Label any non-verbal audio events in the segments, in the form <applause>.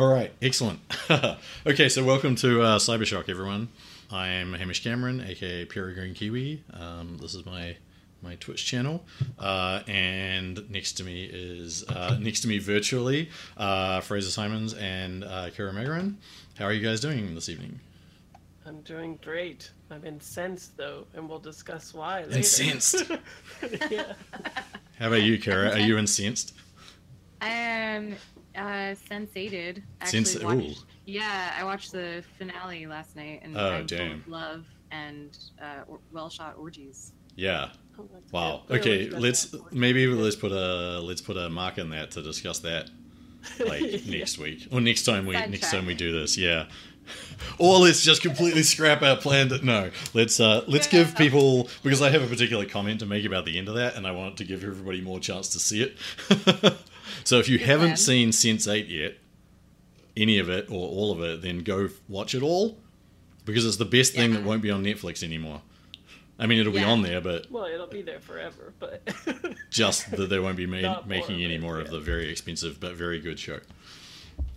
All right, excellent. <laughs> okay, so welcome to uh, Cybershock, everyone. I'm Hamish Cameron, aka Peregrine Kiwi. Um, this is my my Twitch channel, uh, and next to me is uh, next to me virtually uh, Fraser Simons and uh, Kira Magrann. How are you guys doing this evening? I'm doing great. I'm incensed though, and we'll discuss why later. Incensed. <laughs> yeah. How about you, Kara? Are you incensed? I am uh, sensated. Actually Sens- watched, yeah, I watched the finale last night, and Oh, I'm damn. love and uh, or- well-shot orgies. Yeah. Oh, Wow. good. Okay, let's maybe let's put a let's put a mark in that to discuss that like <laughs> Yeah. next week or next time we Side next track. time we do this. Yeah. <laughs> Or let's just completely scrap our plan. To, no, let's uh, let's give people because I have a particular comment to make about the end of that, and I want to give everybody more chance to see it. <laughs> so if you Good haven't plan. seen Sense8 yet, any of it or all of it, then go watch it all because it's the best thing that won't be on Netflix anymore. I mean, it'll be on there, but Well, it'll be there forever, but <laughs> just that they won't be <laughs> ma- making any it, more of the very expensive but very good show.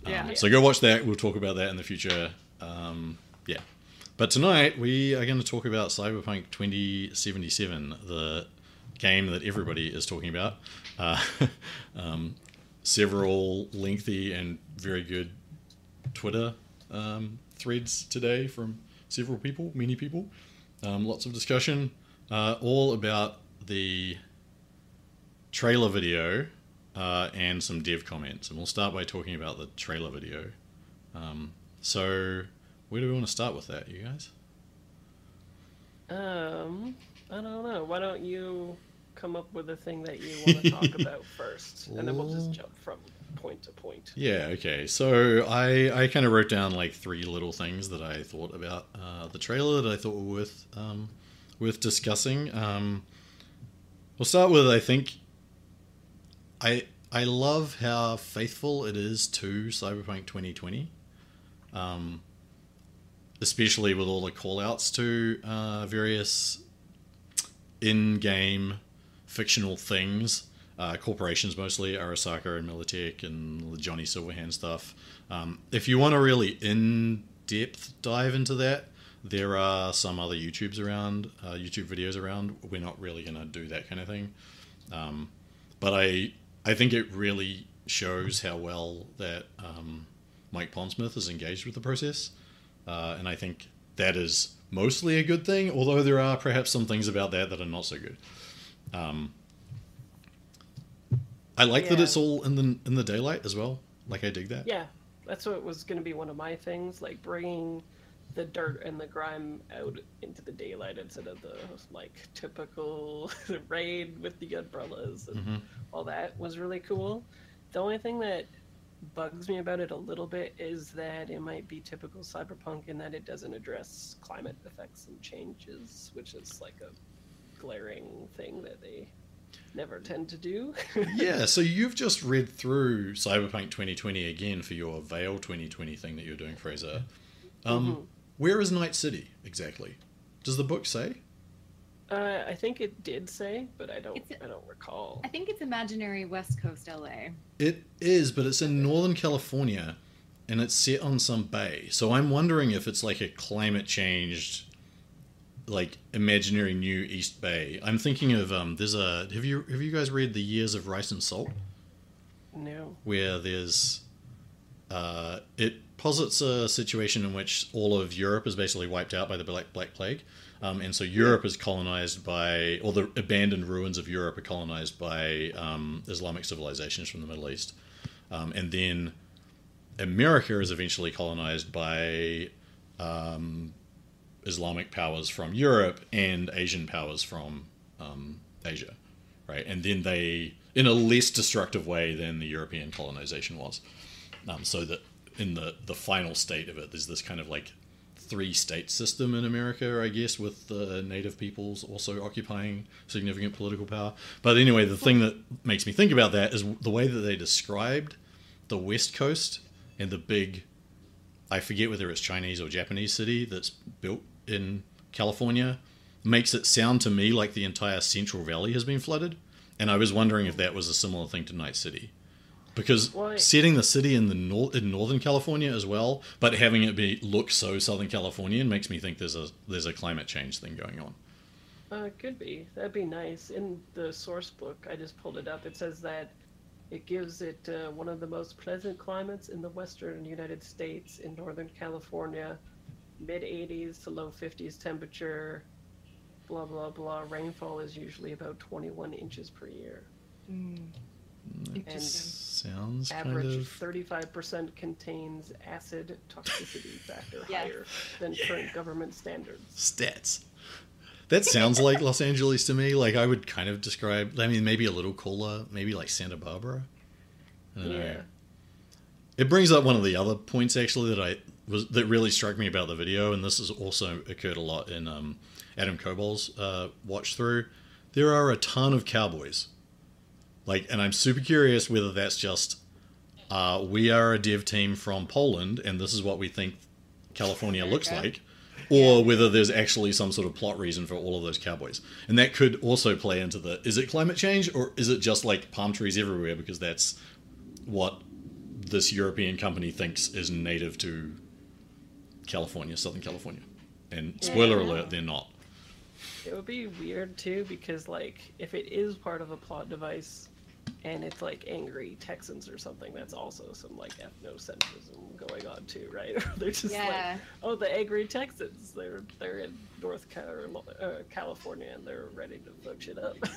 Um, Yeah. So go watch that. We'll talk about that in the future. Um, yeah. But tonight we are going to talk about Cyberpunk 2077, the game that everybody is talking about. Uh, <laughs> um, several lengthy and very good Twitter um, threads today from several people, many people. Um, lots of discussion, uh, all about the trailer video uh, and some dev comments. And we'll start by talking about the trailer video. Um, so, where do we want to start with that, you guys? um, I don't know. Why don't you come up with a thing that you want to talk <laughs> about first, and then we'll just jump from point to point. Yeah, okay. So I, I kind of wrote down like three little things that I thought about uh, the trailer that I thought were worth um, worth discussing. Um, we'll start with I think I I love how faithful it is to Cyberpunk 2020, um, especially with all the callouts to uh, various in-game fictional things uh, corporations mostly, Arasaka and Militech and the Johnny Silverhand stuff. Um, if you want to really in-depth dive into that, there are some other YouTubes around, uh, YouTube videos around. We're not really going to do that kind of thing, um, but I I think it really shows how well that um, Mike Pondsmith is engaged with the process, uh, and I think that is mostly a good thing. Although there are perhaps some things about that that are not so good. Um, I like that it's all in the in the daylight as well. Like I dig that. Yeah, that's what was going to be one of my things, like bringing the dirt and the grime out into the daylight instead of the like typical <laughs> raid with the umbrellas and Mhm. all that was really cool. The only thing that bugs me about it a little bit is that it might be typical cyberpunk in that it doesn't address climate effects and changes, which is like a glaring thing that they never tend to do. <laughs> yeah, so you've just read through Cyberpunk 2020 again for your Veil 2020 thing that you're doing, Fraser. Um, Mhm. Where is Night City exactly? Does the book say? Uh, I think it did say, but I don't. It's- I don't recall. I think it's imaginary West Coast LA. It is, but it's in Northern California, and it's set on some bay. So I'm wondering if it's like a climate changed, like imaginary new East Bay. I'm thinking of um. There's a have you have you guys read the Years of Rice and Salt? No. where there's uh, it posits a situation in which all of Europe is basically wiped out by the Black Black Plague, um, and so Europe is colonized by, or the abandoned ruins of Europe are colonized by um, Islamic civilizations from the Middle East, um, and then America is eventually colonized by um, Islamic powers from Europe and Asian powers from um, Asia, right? And then they, in a less destructive way than the European colonization was, um, so that in the the final state of it, there's this kind of like three state system in America, I guess, with the native peoples also occupying significant political power. But anyway, the thing that makes me think about that is the way that they described the West Coast and the big I forget whether it's Chinese or Japanese city that's built in California makes it sound to me like the entire Central Valley has been flooded. And I was wondering if that was a similar thing to Night City. because Why? setting the city in the nor- in Northern California as well, but having it be look so Southern Californian makes me think there's a there's a climate change thing going on. Uh, could be. That'd be nice. In the source book, I just pulled it up. It says that it gives it uh, one of the most pleasant climates in the western United States in Northern California, mid 80s to low 50s temperature, blah, blah, blah. Rainfall is usually about 21 inches per year. Mm. It And just sounds kind Average of 35% contains acid toxicity factor <laughs> Yes. higher than current government standards. stats. That sounds like Los Angeles to me. Like I would kind of describe. I mean, maybe a little cooler, maybe like Santa Barbara. I don't know. Yeah. It brings up one of the other points actually that I was that really struck me about the video, and this has also occurred a lot in um, Adam Kobol's uh, watch through. There are a ton of cowboys, like, and I'm super curious whether that's just uh, we are a dev team from Poland, and this is what we think California looks like, or whether there's actually some sort of plot reason for all of those cowboys, and that could also play into the is it climate change or is it just like palm trees everywhere because that's what this European company thinks is native to California, Southern California. And spoiler Yeah. alert, they're not. It would be weird too because like if it is part of a plot device and it's like angry Texans or something, that's also some like ethnocentrism going on too, right? <laughs> they're just Yeah. like, oh, the angry Texans, they're they're in North uh, California and they're ready to fuck shit up. <laughs>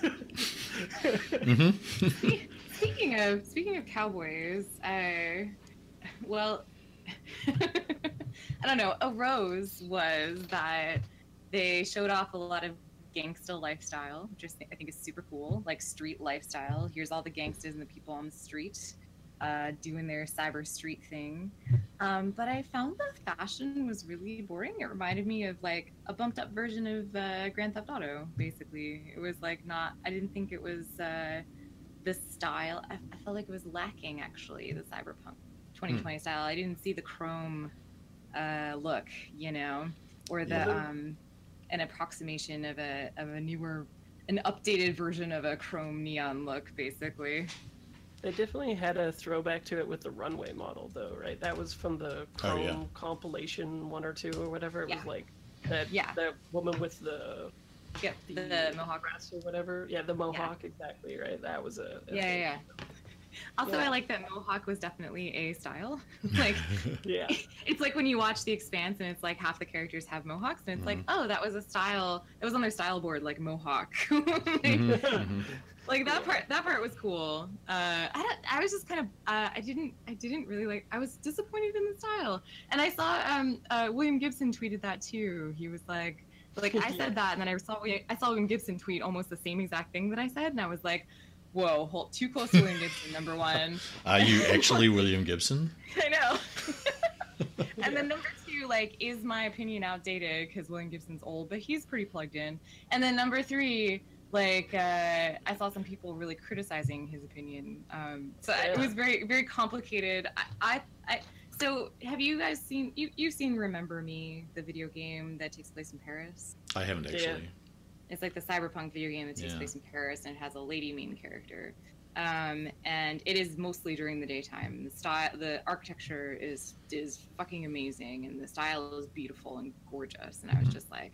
mm-hmm. Speaking of speaking of cowboys, uh, well, <laughs> I don't know. arose was that they showed off a lot of gangsta lifestyle, which I think is super cool, like street lifestyle. Here's all the gangsters and the people on the street uh, doing their cyber street thing. Um, but I found the fashion was really boring. It reminded me of like a bumped up version of uh, Grand Theft Auto. Basically, it was like not. I didn't think it was. Uh, the style I, I felt like it was lacking actually the cyberpunk 2020 style i didn't see the chrome uh, look you know or the Yeah. um an approximation of a of a newer an updated version of a chrome neon look basically they definitely had a throwback to it with the runway model though, right? That was from the Oh, Chrome yeah. compilation one or two or whatever. It Yeah. was like that Yeah. that woman with the yep the, the mohawk grass or whatever. Yeah, the mohawk exactly, right? That was a yeah yeah, yeah. Also Yeah. i like that mohawk was definitely a style <laughs> like <laughs> yeah. it's like when you watch The Expanse and it's like half the characters have mohawks and it's like, Mm-hmm. oh, that was a style. It was on their style board, like mohawk. <laughs> Like, Mhm, mhm. like that part. That part was cool. Uh, I, don't- I was just kind of. Uh, I didn't. I didn't really like. I was disappointed in the style. And I saw um, uh, William Gibson tweeted that too. He was like, like I Yeah. said that, and then I saw I saw William Gibson tweet almost the same exact thing that I said, and I was like. Whoa, hold, too close to William Gibson, number <laughs> one. Are you actually William Gibson? <laughs> I know. <laughs> and then number two, like, is my opinion outdated because William Gibson's old, but he's pretty plugged in. And then number three, like, uh, I saw some people really criticizing his opinion. Um, so I- it was very, very complicated. I, I, I, so have you guys seen? You, you've seen Remember Me, the video game that takes place in Paris. I haven't Yeah. actually. It's like the cyberpunk video game that takes Yeah. place in Paris and it has a lady main character. Um, and it is mostly during the daytime. The style, the architecture is is fucking amazing, and the style is beautiful and gorgeous. And I was Mhm. just like,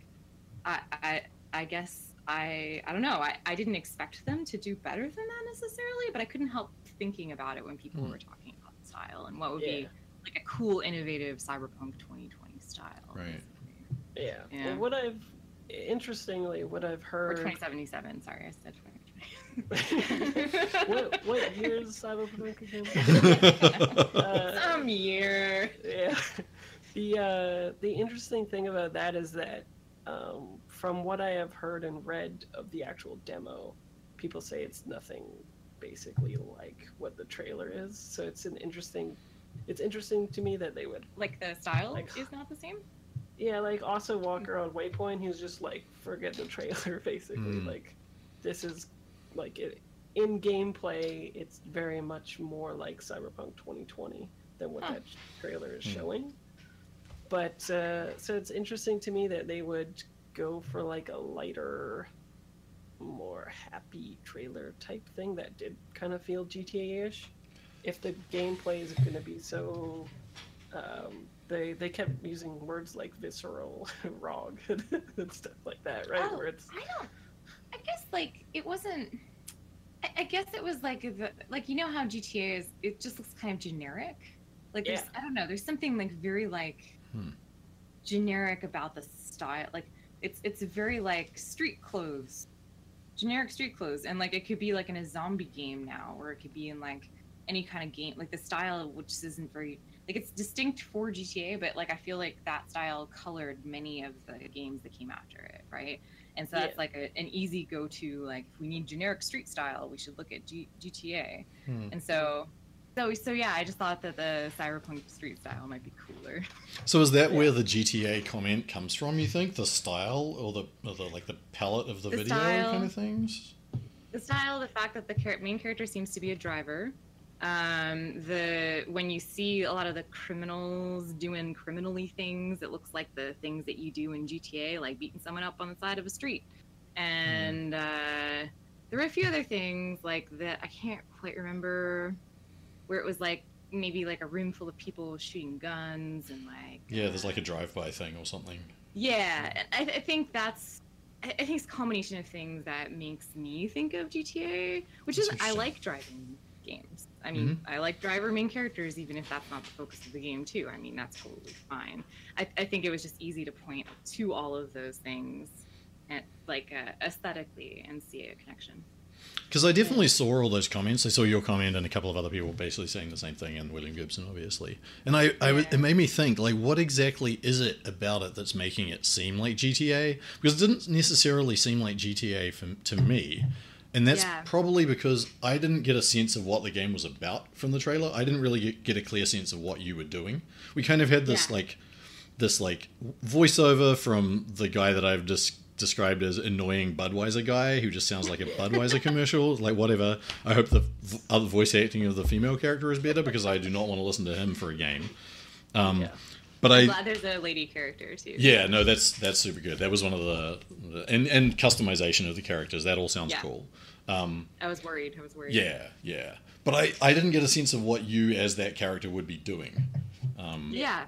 I, I, I guess I, I don't know. I, I didn't expect them to do better than that necessarily, but I couldn't help thinking about it when people Hmm. were talking about the style and what would Yeah. be like a cool, innovative cyberpunk 2020 style. Right. Yeah. Yeah. Well, what I've interestingly, what I've Or heard. 2077. Sorry, I said 2020. <laughs> what what year is Cyberpunk again? <laughs> <laughs> Uh, Some year. yeah. The uh, the interesting thing about that is that um, from what I have heard and read of the actual demo, people say it's nothing basically like what the trailer is. So it's an interesting. It's interesting to me that they would Like the style Like- is not the same. Yeah, like also Walker on Waypoint, he was just like, forget the trailer, <laughs> basically. Hmm. Like, this is like it, in gameplay, it's very much more like Cyberpunk 2020 than what Huh. that trailer is Hmm. showing. But uh, so it's interesting to me that they would go for like a lighter, more happy trailer type thing that did kind of feel GTA ish. if the gameplay is going to be so, um, they they kept using words like visceral, <laughs> raw, <laughs> and stuff like that, right? Oh, Where it's I don't. I guess like it wasn't. I, I guess it was like the like you know how GTA is. It just looks kind of generic. Like there's Yeah. I don't know. There's something like very like Hmm. generic about the style. Like it's it's very like street clothes, generic street clothes, and like it could be like in a zombie game now, or it could be in like any kind of game. Like the style, which isn't very like it's distinct for GTA, but like I feel like that style colored many of the games that came after it, right? And so that's Yeah. like a, an easy go to. Like if we need generic street style, we should look at G- GTA. Hmm. And so, so so yeah, I just thought that the cyberpunk street style might be cooler. So is that <laughs> Yeah. where the GTA comment comes from? You think the style or the, or the like the palette of the, The video style. kind of things? the style, the fact that the char- main character seems to be a driver. Um, the when you see a lot of the criminals doing criminally things, it looks like the things that you do in GTA, like beating someone up on the side of a street. And uh, there were a few other things like that I can't quite remember, where it was like maybe like a room full of people shooting guns and like Yeah, there's uh, like a drive-by thing or something. yeah, and I, I think that's. I I think it's a combination of things that makes me think of GTA, which That's is I like driving games. I mean, I like driver main characters, even if that's not the focus of the game too. I mean, that's totally fine. I, I think it was just easy to point to all of those things, and like uh, aesthetically, and see a connection. Because I definitely saw all those comments. I saw your comment and a couple of other people basically saying the same thing, and William Gibson, obviously. And I, I Yeah. it made me think, like, what exactly is it about it that's making it seem like GTA? Because it didn't necessarily seem like GTA for, to me. And that's Yeah. probably because I didn't get a sense of what the game was about from the trailer. I didn't really get, get a clear sense of what you were doing. We kind of had this, Yeah. like, this like voiceover from the guy that I've just described as annoying Budweiser guy who just sounds like a <laughs> Budweiser commercial. Like whatever. I hope the v- other voice acting of the female character is better because I do not want to listen to him for a game. Um, Yeah. But I'm I glad there's a lady character too. yeah no that's that's super good. That was one of the, the and and customization of the characters. That all sounds Yeah. cool. Um, I was worried. I was worried. yeah yeah. But I I didn't get a sense of what you as that character would be doing. Um, Yeah,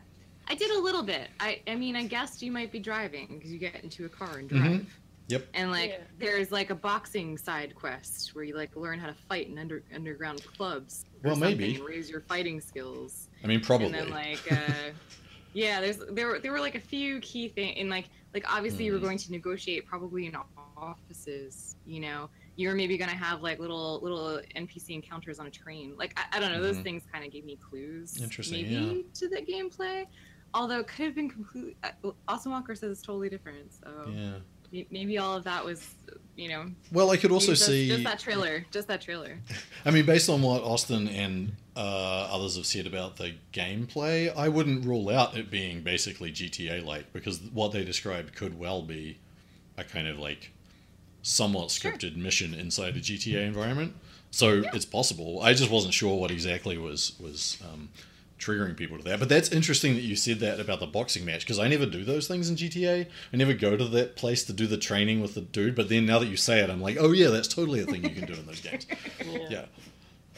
I did a little bit. I, I mean, I guessed you might be driving because you get into a car and drive. Mhm. Yep. And like, Yeah. there's like a boxing side quest where you like learn how to fight in under underground clubs. or Well, maybe. raise your fighting skills. I mean probably. And then like, uh, <laughs> yeah, there's there were there were like a few key things. And like like obviously you were Mhm. going to negotiate probably in offices. You know, you were maybe gonna have like little little NPC encounters on a train. Like I, I don't know, those Mhm. things kind of gave me clues. Interesting, Maybe yeah. to the gameplay. Although it could have been completely. Uh, Austin Walker says it's totally different. So yeah. May- maybe all of that was, you know, Well, I could also just, see. just that trailer, just that trailer. <laughs> I mean, based on what Austin and uh, others have said about the gameplay, I wouldn't rule out it being basically GTA like because what they described could well be a kind of like somewhat Sure. scripted mission inside a GTA environment. So it's possible. I just wasn't sure what exactly was was um, triggering people to that. But that's interesting that you said that about the boxing match because I never do those things in GTA. I never go to that place to do the training with the dude. But then now that you say it, I'm like, oh yeah, that's totally a thing you can do in those games. <laughs> Yeah. Yeah.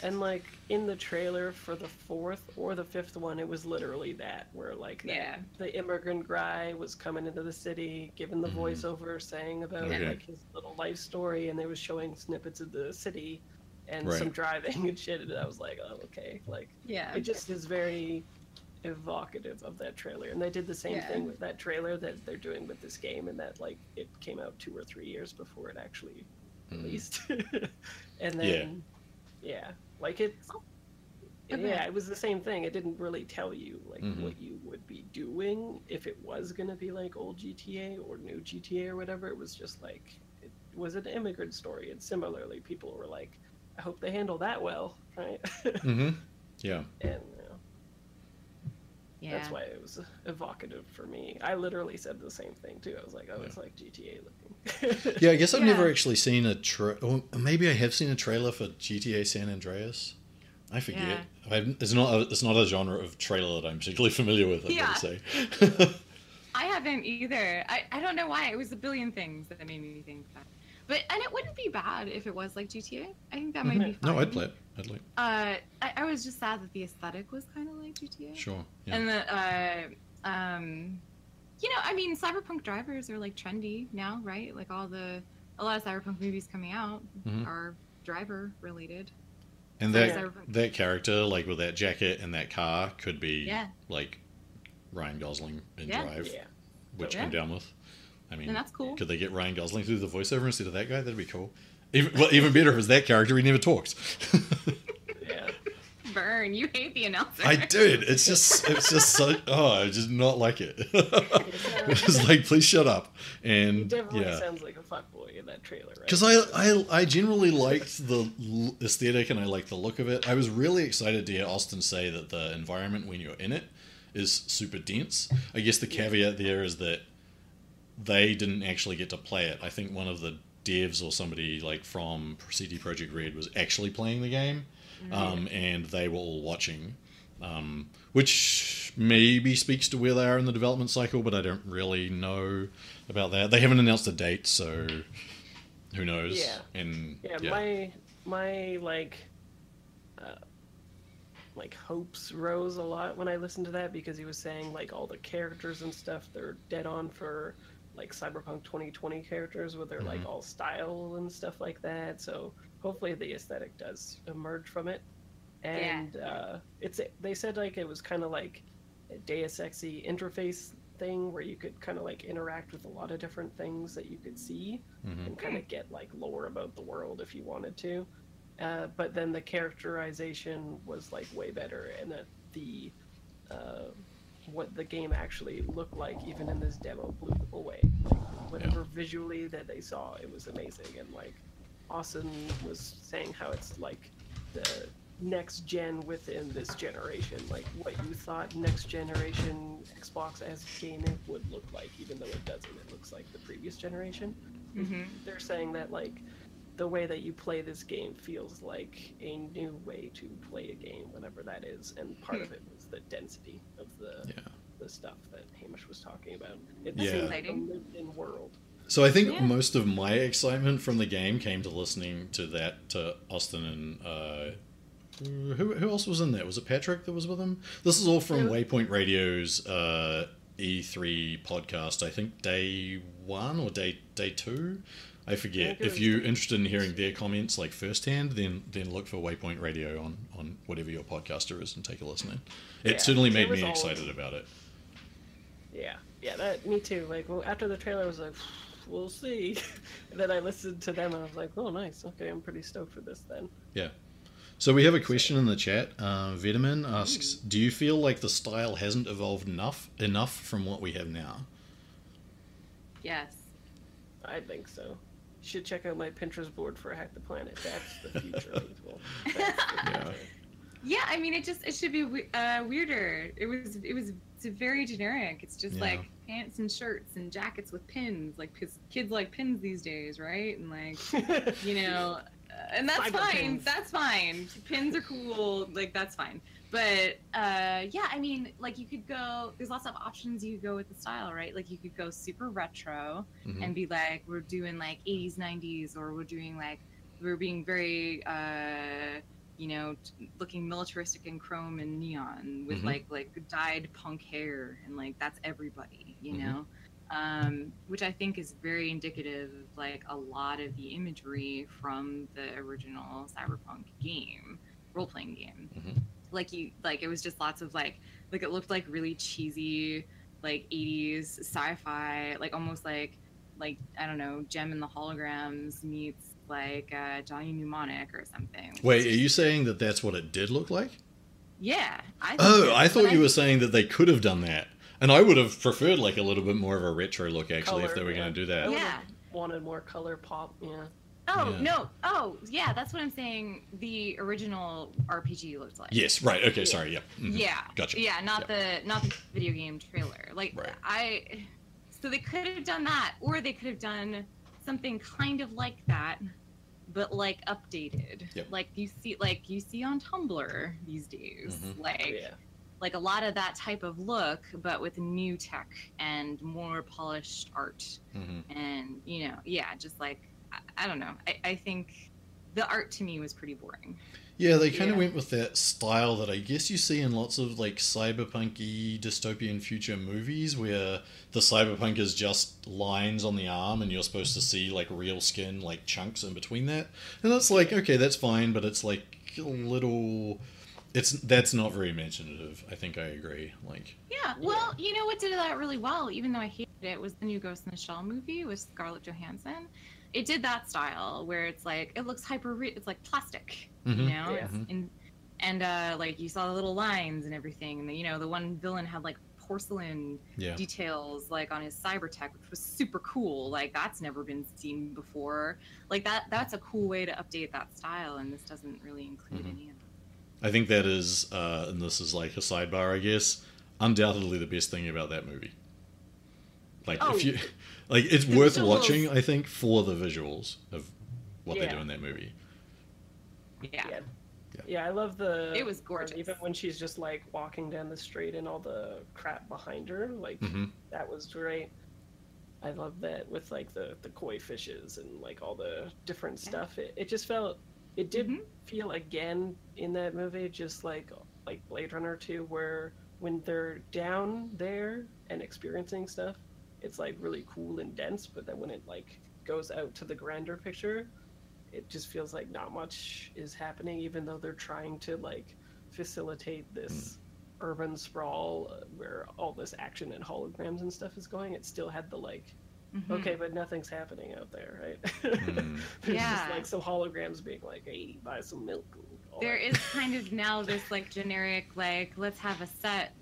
And like in the trailer for the fourth or the fifth one, it was literally that, where like that, Yeah. the immigrant guy was coming into the city, giving the Mhm. voiceover, saying about Okay. like his little life story, and they was showing snippets of the city and Right. some driving <laughs> and shit. And I was like, oh okay, like Yeah. it just is very evocative of that trailer. And they did the same Yeah. thing with that trailer that they're doing with this game, and that like it came out two or three years before it actually Mhm. released. <laughs> and then yeah, like it's Okay. yeah, it was the same thing. It didn't really tell you like Mhm. what you would be doing if it was gonna be like old GTA or new GTA or whatever. It was just like it was an immigrant story, and similarly, people were like, "I hope they handle that well," right? <laughs> Mm-hmm. Yeah. and you yeah. that's why it was evocative for me. I literally said the same thing too. I was like, "Oh, it's like GTA looking." <laughs> Yeah, I guess I've never actually seen a tra- or maybe I have seen a trailer for GTA San Andreas. I forget. I it's not a, it's not a genre of trailer that I'm particularly familiar with. I've Yeah. got say. <laughs> I haven't either. I, I don't know why. It was a billion things that made me think that. But and it wouldn't be bad if it was like GTA. I think that might be fun. No, I'd play it. I'd like. Uh, I, I was just sad that the aesthetic was kind of like GTA. Sure. Yeah. And the uh, um, you know, I mean, cyberpunk drivers are like trendy now, right? Like all the a lot of cyberpunk movies coming out Mhm. are driver related. And So that cyberpunk- that character, like with that jacket and that car, could be Yeah, like Ryan Gosling in Yeah. Drive, Yeah. which Yeah. I'm down with. I mean, and that's cool. could they get Ryan Gosling to do the voiceover instead of that guy? That'd be cool. Even well, even better if it's that character. He never talks. <laughs> Yeah. Burn, you hate the announcer. I did. It's just it's just so oh, I just not like it. <laughs> it's just like please shut up He and definitely yeah. sounds like a fuckboy in that trailer, right? Because I, I I generally liked the aesthetic and I liked the look of it. I was really excited to hear Austin say that the environment when you're in it is super dense. I guess the caveat there is that they didn't actually get to play it. I think one of the devs or somebody like from CD Projekt Red was actually playing the game, um, and they were all watching, um, which maybe speaks to where they are in the development cycle, but I don't really know about that. They haven't announced a date, so who knows? Yeah. And yeah, my my like uh, like hopes rose a lot when I listened to that because he was saying like all the characters and stuff they're dead on for like Cyberpunk 2020 characters where they're like Mhm. all style and stuff like that. So hopefully the aesthetic does emerge from it. And uh, it's they said like it was kind of like a Deus Exy interface thing where you could kind of like interact with a lot of different things that you could see Mhm. and kind of get like lore about the world if you wanted to. Uh, but then the characterization was like way better, and that the uh, what the game actually looked like, even in this demo, blew them away. Like whatever visually that they saw, it was amazing. And like Austin was saying, how it's like the next gen within this generation, like what you thought next generation Xbox as gaming would look like, even though it doesn't. It looks like the previous generation hmm they're saying that like the way that you play this game feels like a new way to play a game whenever that is and part of it was the density of the Yeah. the stuff that hamish was talking about it Yeah. seems Exciting. a lived-in world So I think Yeah. most of my excitement from the game came to listening to that to Austin and uh, who who else was in there? Was it Patrick that was with him? This is all from Yeah. Waypoint Radio's uh, E3 podcast. I think day one or day day two. I forget. think If you're interested in hearing their comments like firsthand, then then look for Waypoint Radio on on whatever your podcaster is and take a listen. in. It Yeah, certainly made me all- excited about it. yeah yeah that me too like well, after the trailer i was like we'll see <laughs> and then i listened to them and i was like oh nice okay i'm pretty stoked for this then Yeah. So we have a question in the chat. Uh, Vitamin asks, "Do you feel like the style hasn't evolved enough enough from what we have now?" Yes. i think so you should check out my pinterest board for hack the planet that's the future people <laughs> the Yeah. future. Yeah, I mean, it just it should be uh, weirder. It was it was it's very generic. It's just Yeah. like pants and shirts and jackets with pins. Like 'cause kids like pins these days, right? And like you know, uh, <laughs> and that's Cyber fine. pins. That's fine. Pins are cool. Like that's fine. But uh, yeah, I mean, like you could go. There's lots of options you could go with the style, right? Like you could go super retro Mhm. and be like, we're doing like 80s, 90s, or we're doing like we're being very, uh, you know, t- looking militaristic and chrome and neon with Mhm. like like dyed punk hair and like that's everybody, you Mhm. know. Um, which I think is very indicative of like a lot of the imagery from the original Cyberpunk game, role playing game. Like you, like it was just lots of like, like it looked like really cheesy, like 80s sci-fi, like almost like, like I don't know, Jem and the Holograms meets like uh, Johnny Mnemonic or something. Wait, are you saying that that's what it did look like? Yeah. I Oh, it- I thought but you were saying that they could have done that, and I would have preferred like a little bit more of a retro look actually if they were yeah. going to do that. would've Yeah. wanted more color pop yeah Oh Yeah. no! Oh yeah, that's what I'm saying. The original RPG looked like. Yes, right. Okay, Yeah. sorry. Yeah. mhm. Yeah. Gotcha. Yeah, not the not the video game trailer. Like Right. I so they could have done that or they could have done something kind of like that but like updated. Yep. Like you see like you see on Tumblr these days. Mm-hmm. Like yeah like a lot of that type of look but with new tech and more polished art Mhm. and you know, yeah, just like I, I don't know. I, I think the art to me was pretty boring. Yeah, they kind of Yeah. went with that style that I guess you see in lots of like cyberpunky dystopian future movies where the cyberpunk is just lines on the arm and you're supposed to see like real skin like chunks in between that. And that's like okay, that's fine, but it's like a little it's that's not very imaginative. I think I agree. Like Yeah, well, you know what did that really well, even though I hated it, was the new Ghost in the Shell movie with Scarlett Johansson. It did that style where it's like it looks hyper, re- it's like plastic, Mhm. you know, Yeah. It's in, and uh, like you saw the little lines and everything, and the, you know the one villain had like porcelain yeah. details like on his cyber tech, which was super cool. Like that's never been seen before. Like that, that's a cool way to update that style, and this doesn't really include Mhm. any of that. I think that is uh and this is like a sidebar, I guess, undoubtedly the best thing about that movie. Like Oh. if you like it's The worth visuals. watching, I think, for the visuals of what they do in that movie. Yeah. Yeah. Yeah, I love the. It was gorgeous. Even when she's just like walking down the street and all the crap behind her, like hmm that was great. I love that with like the the koi fishes and like all the different Yeah. stuff. It it just felt. It did Mhm. feel again in that movie, just like like Blade Runner 2, where when they're down there and experiencing stuff, it's like really cool and dense. But then when it like goes out to the grander picture, it just feels like not much is happening, even though they're trying to like facilitate this urban sprawl uh, where all this action and holograms and stuff is going. It still had the like, Mhm. okay, but nothing's happening out there, right? Mm. <laughs> There's Yeah. just like some holograms being like, hey, buy some milk. and all there that. is kind of <laughs> now this like generic like let's have a set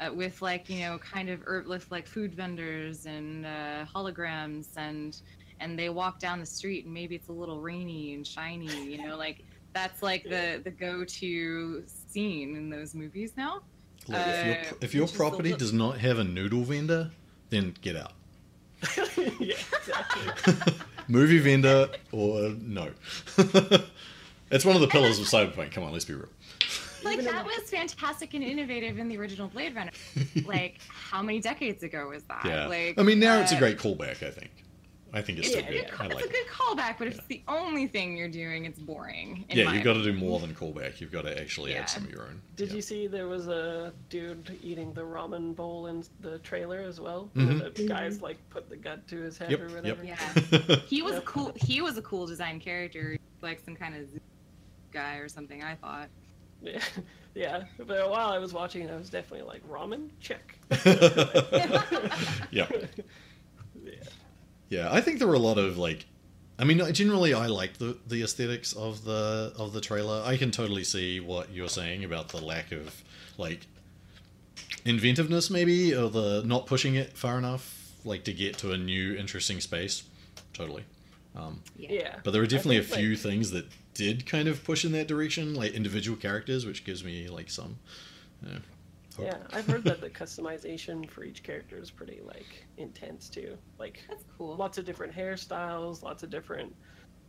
uh, with like you know kind of herb with like food vendors and uh, holograms and and they walk down the street and maybe it's a little rainy and shiny you know <laughs> like that's like the the go-to scene in those movies now Look, if your, Uh, if your which is a property li- does not have a noodle vendor, then get out. <laughs> yeah. <laughs> Movie vendor or no. it's one of the pillars of cyberpunk. Come on, let's be real. Like that was fantastic and innovative in the original blade runner <laughs> like how many decades ago was that Yeah. like I mean, now it's a uh, great callback. I think. I think it's still It's, good. a, I good, like it's a it. good callback, but if it's the only thing you're doing, it's boring. in Yeah, my you've got to do more than callback. You've got to actually Yeah. add some of your own. Did Yeah. you see there was a dude eating the ramen bowl in the trailer as well? Mhm. The guys like put the gut to his head Yep, or yep. whatever. Yeah. <laughs> He was a cool. He was a cool design character, like some kind of guy or something. I thought. Yeah, <laughs> yeah. But while I was watching it, I was definitely like, ramen? Check. <laughs> <laughs> Yep. Yeah. Yeah, I think there were a lot of like, I mean, generally I like the the aesthetics of the of the trailer. I can totally see what you're saying about the lack of like inventiveness, maybe, or the not pushing it far enough, like to get to a new interesting space. Totally. Um, Yeah. but there were definitely a think, like- few things that did kind of push in that direction, like individual characters, which gives me like some. Uh. Yeah, I've heard that the customization for each character is pretty like intense too. Like That's cool. lots of different hairstyles, lots of different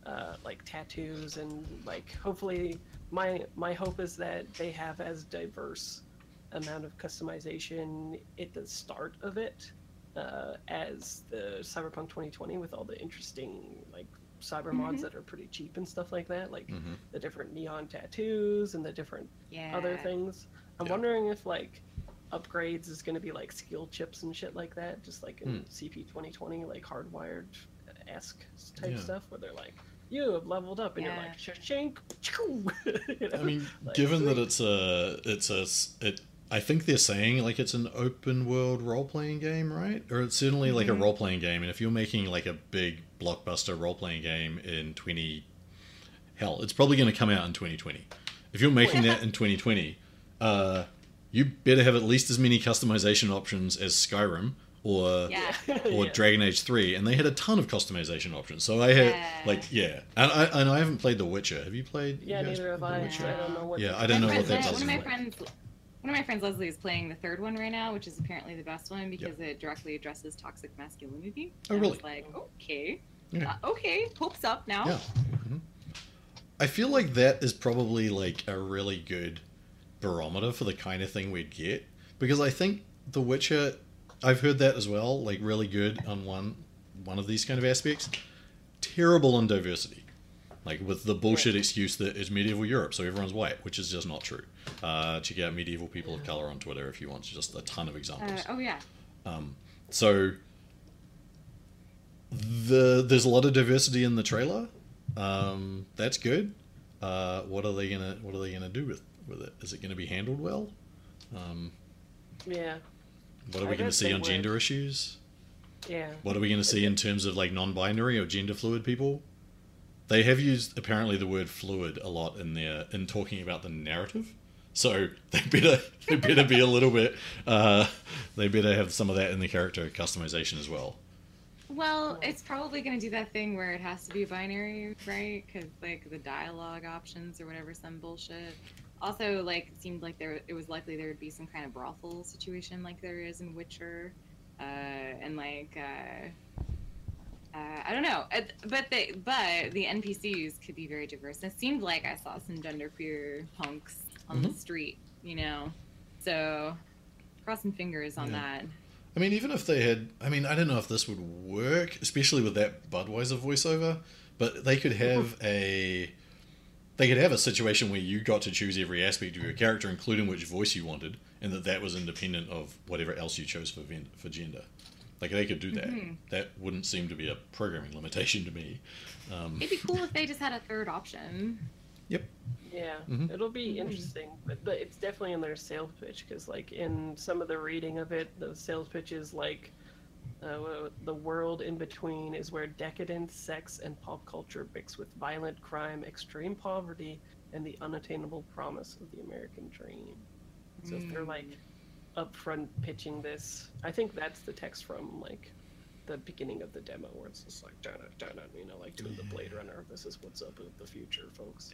uh, like tattoos, and like hopefully my my hope is that they have as diverse amount of customization at the start of it uh, as the Cyberpunk 2020 with all the interesting like cyber mods Mhm. that are pretty cheap and stuff like that, like Mhm. the different neon tattoos and the different yeah. other things. I'm Yeah. wondering if like upgrades is going to be like skill chips and shit like that, just like in Hmm. CP 2020, like hardwired esque type Yeah. stuff, where they're like, you have leveled up, and Yeah. you're like, shink. <laughs> you know? I mean, Like, given that <laughs> it's a, it's a it. I think they're saying like it's an open world role playing game, right? Or it's certainly like a Mhm. role playing game. And if you're making like a big blockbuster role playing game in twenty, hell, it's probably going to come out in twenty twenty. If you're making that <laughs> in twenty twenty, uh, you better have at least as many customization options as Skyrim or Yeah. <laughs> or Yeah. Dragon Age Three, and they had a ton of customization options. So I had Yeah. like yeah, and I and I haven't played The Witcher. Have you played? Yeah, you guys neither have The I. Witcher? I don't know what. Yeah, I don't know what that does. One of my friends, one of my friends, Leslie, is playing the third one right now, which is apparently the best one because it directly addresses toxic masculinity. Oh, And really? like, okay, Yeah. uh, okay, hopes up now. Yeah. Mhm. I feel like that is probably like a really good barometer for the kind of thing we'd get because I think The Witcher, I've heard that as well, like really good on one one of these kind of aspects. terrible on diversity. Like with the bullshit excuse that it's medieval Europe, so everyone's white, which is just not true. Uh, check out medieval people of color on Twitter if you want just a ton of examples. Uh, oh yeah. So the there's a lot of diversity in the trailer. Um, that's good. Uh, what are they gonna What are they gonna do with with it? Is it gonna be handled well? Um, Yeah, what are I we gonna see they on would. gender issues? yeah. What are we gonna see in terms of like non-binary or gender fluid people? They have used apparently the word fluid a lot in there in talking about the narrative. So <laughs> they better they better be a little bit. Uh, they better have some of that in the character customization as well. Well, it's probably going to do that thing where it has to be binary, right? Because like the dialogue options or whatever, some bullshit. Also, like it seemed like there it was likely there would be some kind of brothel situation like there is in Witcher, uh, and like uh, uh, I don't know, Uh, but they but the NPCs could be very diverse. It seemed like I saw some genderqueer punks on the Mhm. street, you know. So crossing fingers on Yeah. that. I mean, even if they had, I mean, I don't know if this would work, especially with that Budweiser voiceover, but they could have a, they could have a situation where you got to choose every aspect of your character, including which voice you wanted, and that that was independent of whatever else you chose for for gender. Like they could do that. Mhm. That wouldn't seem to be a programming limitation to me. Um, It'd be cool if <laughs> they just had a third option. Yeah, Mhm. it'll be interesting, but, but it's definitely in their sales pitch because, like, in some of the reading of it, the sales pitch is like, uh, the world in between is where decadence, sex, and pop culture mix with violent crime, extreme poverty, and the unattainable promise of the American dream. So if they're like upfront pitching this, I think that's the text from like the beginning of the demo where it's just like, dun dun dun, you know, like doing the Blade Runner. This is what's up with the future, folks.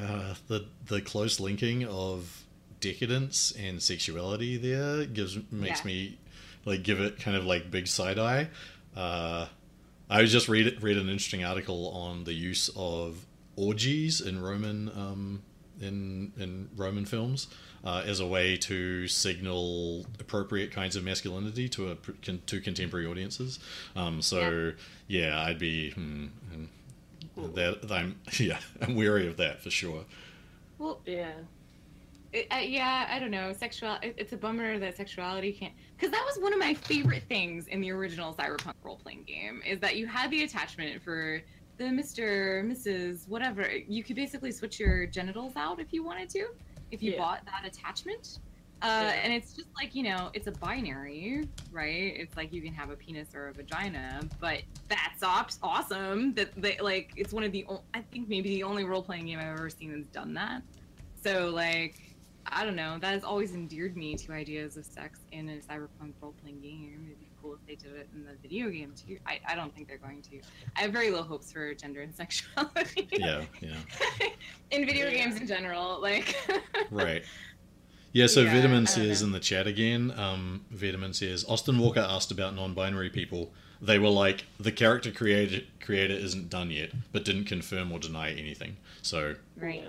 Uh, the the close linking of decadence and sexuality there gives makes Yeah. me like give it kind of like big side eye. Uh, I just read read an interesting article on the use of orgies in Roman um, in in Roman films uh, as a way to signal appropriate kinds of masculinity to a to contemporary audiences. Um, so yeah. I'd be hmm, hmm, that I'm <laughs> yeah I'm weary of that for sure. Well, Yeah. it, uh, yeah, I don't know. Sexual. It, it's a bummer that sexuality can't. Because that was one of my favorite things in the original Cyberpunk role playing game is that you had the attachment for the Mister, Mrs. Whatever. You could basically switch your genitals out if you wanted to, if you Yeah. bought that attachment. Uh. And it's just like you know, it's a binary, right? It's like you can have a penis or a vagina, but that's op- awesome. That they like, it's one of the. O- I think maybe the only role playing game I've ever seen that's done that. So like, I don't know. That has always endeared me to ideas of sex in a cyberpunk role playing game. It'd be cool if they did it in the video game too. I, I don't think they're going to. I have very low hopes for gender and <laughs> sexuality. Yeah, yeah, <laughs> in video Yeah. games in general, like. <laughs> right. Yeah, so Yeah, Vitamin I don't says know. in the chat again, um, Vitamin says, Austin Walker asked about non binary people. They were like, the character creator, creator isn't done yet, but didn't confirm or deny anything. So, right.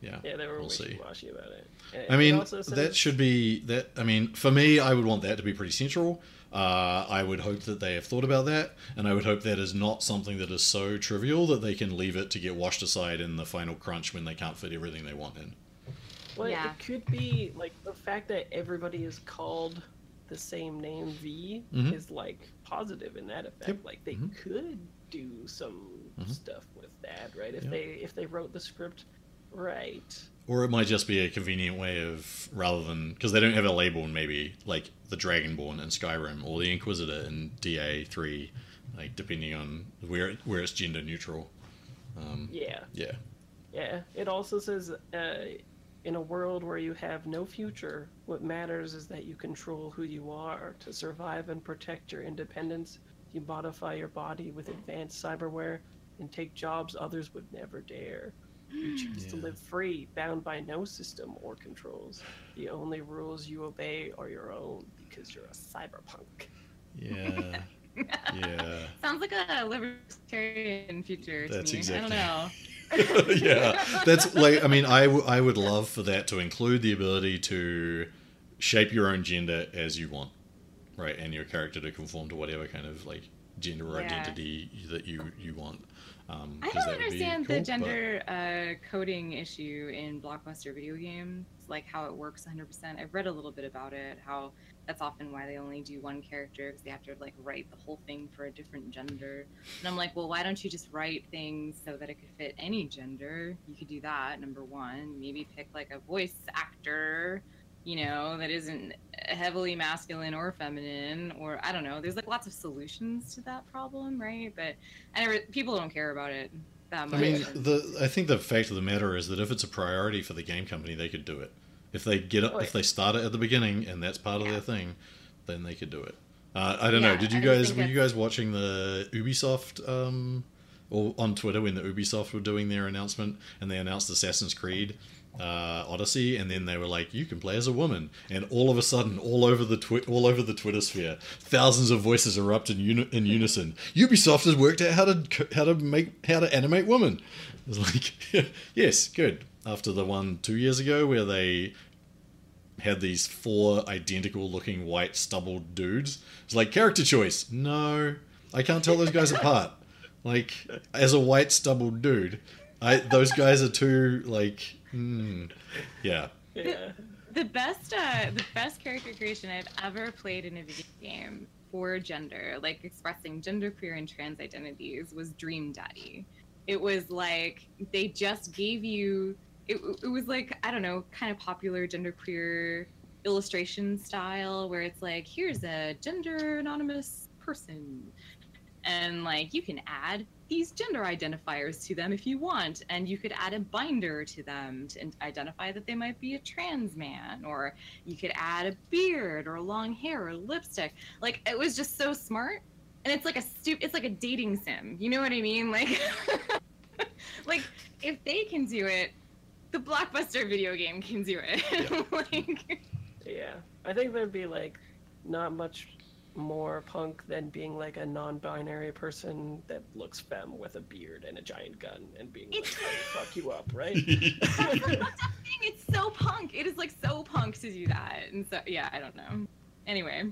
yeah. Yeah, they were We'll see. wishy-washy about it. And I mean, says- that should be that. I mean, for me, I would want that to be pretty central. Uh, I would hope that they have thought about that, and I would hope that is not something that is so trivial that they can leave it to get washed aside in the final crunch when they can't fit everything they want in. Well, Yeah. it could be like the fact that everybody is called the same name V Mhm. is like positive in that effect. Yep. Like they Mhm. could do some Mhm. stuff with that, right? If Yep. they if they wrote the script right. Or it might just be a convenient way of rather than because they don't have a label in maybe like the Dragonborn in Skyrim or the Inquisitor in DA three, like depending on where where it's gender neutral. Um, Yeah. yeah, Yeah. It also says uh, in a world where you have no future, what matters is that you control who you are. To survive and protect your independence, you modify your body with advanced cyberware and take jobs others would never dare. You hmm. choose to live free, bound by no system or controls. The only rules you obey are your own because you're a cyberpunk. yeah, <laughs> yeah. Sounds like a libertarian future to That's me. exactly- I don't know. <laughs> <laughs> yeah, that's like I mean, I, w- I would love for that to include the ability to shape your own gender as you want, right, and your character to conform to whatever kind of like gender Yeah. identity that you you want. Um, I don't understand cool, the but- gender uh, coding issue in blockbuster video games, like how it works 100%. I've read a little bit about it, how that's often why they only do one character because they have to like write the whole thing for a different gender. And I'm like, well, why don't you just write things so that it could fit any gender? You could do that. Number one, maybe pick like a voice actor, you know, that isn't heavily masculine or feminine, or I don't know. There's like lots of solutions to that problem, right? But I never people don't care about it that much. I mean, the I think the fact of the matter is that if it's a priority for the game company, they could do it. If they get Oh, if they start it at the beginning and that's part of Yeah. their thing, then they could do it. Uh, I don't know. Did you guys were you guys watching the Ubisoft um, or on Twitter when the Ubisoft were doing their announcement and they announced Assassin's Creed uh, Odyssey and then they were like, you can play as a woman, and all of a sudden, all over the twi- all over the Twitter sphere, thousands of voices erupt in, uni- in unison. Ubisoft has worked out how to how to make how to animate women. <laughs> It's like, <laughs> yes, good. After the one two years ago where they had these four identical looking white stubbled dudes. It's like character choice. No, I can't tell those guys apart. Like as a white stubbled dude, I those guys are too like mm, yeah. Yeah. the best uh the best character creation I've ever played in a video game for gender, like expressing genderqueer and trans identities, was Dream Daddy. It was like they just gave you it, it was like I don't know, kind of popular genderqueer illustration style where it's like here's a gender anonymous person and like you can add these gender identifiers to them if you want and you could add a binder to them to identify that they might be a trans man or you could add a beard or long hair or lipstick. Like it was just so smart and it's like a stu- it's like a dating sim you know what i mean? Like <laughs> like if they can do it the blockbuster video game can do it. <laughs> Like Yeah. I think there'd be like not much more punk than being like a non-binary person that looks femme with a beard and a giant gun and being like, It's- <laughs> "Hey, fuck you up, right? That's what I'm saying. It's so punk. It is like so punk to do that. And so yeah, I don't know. Anyway,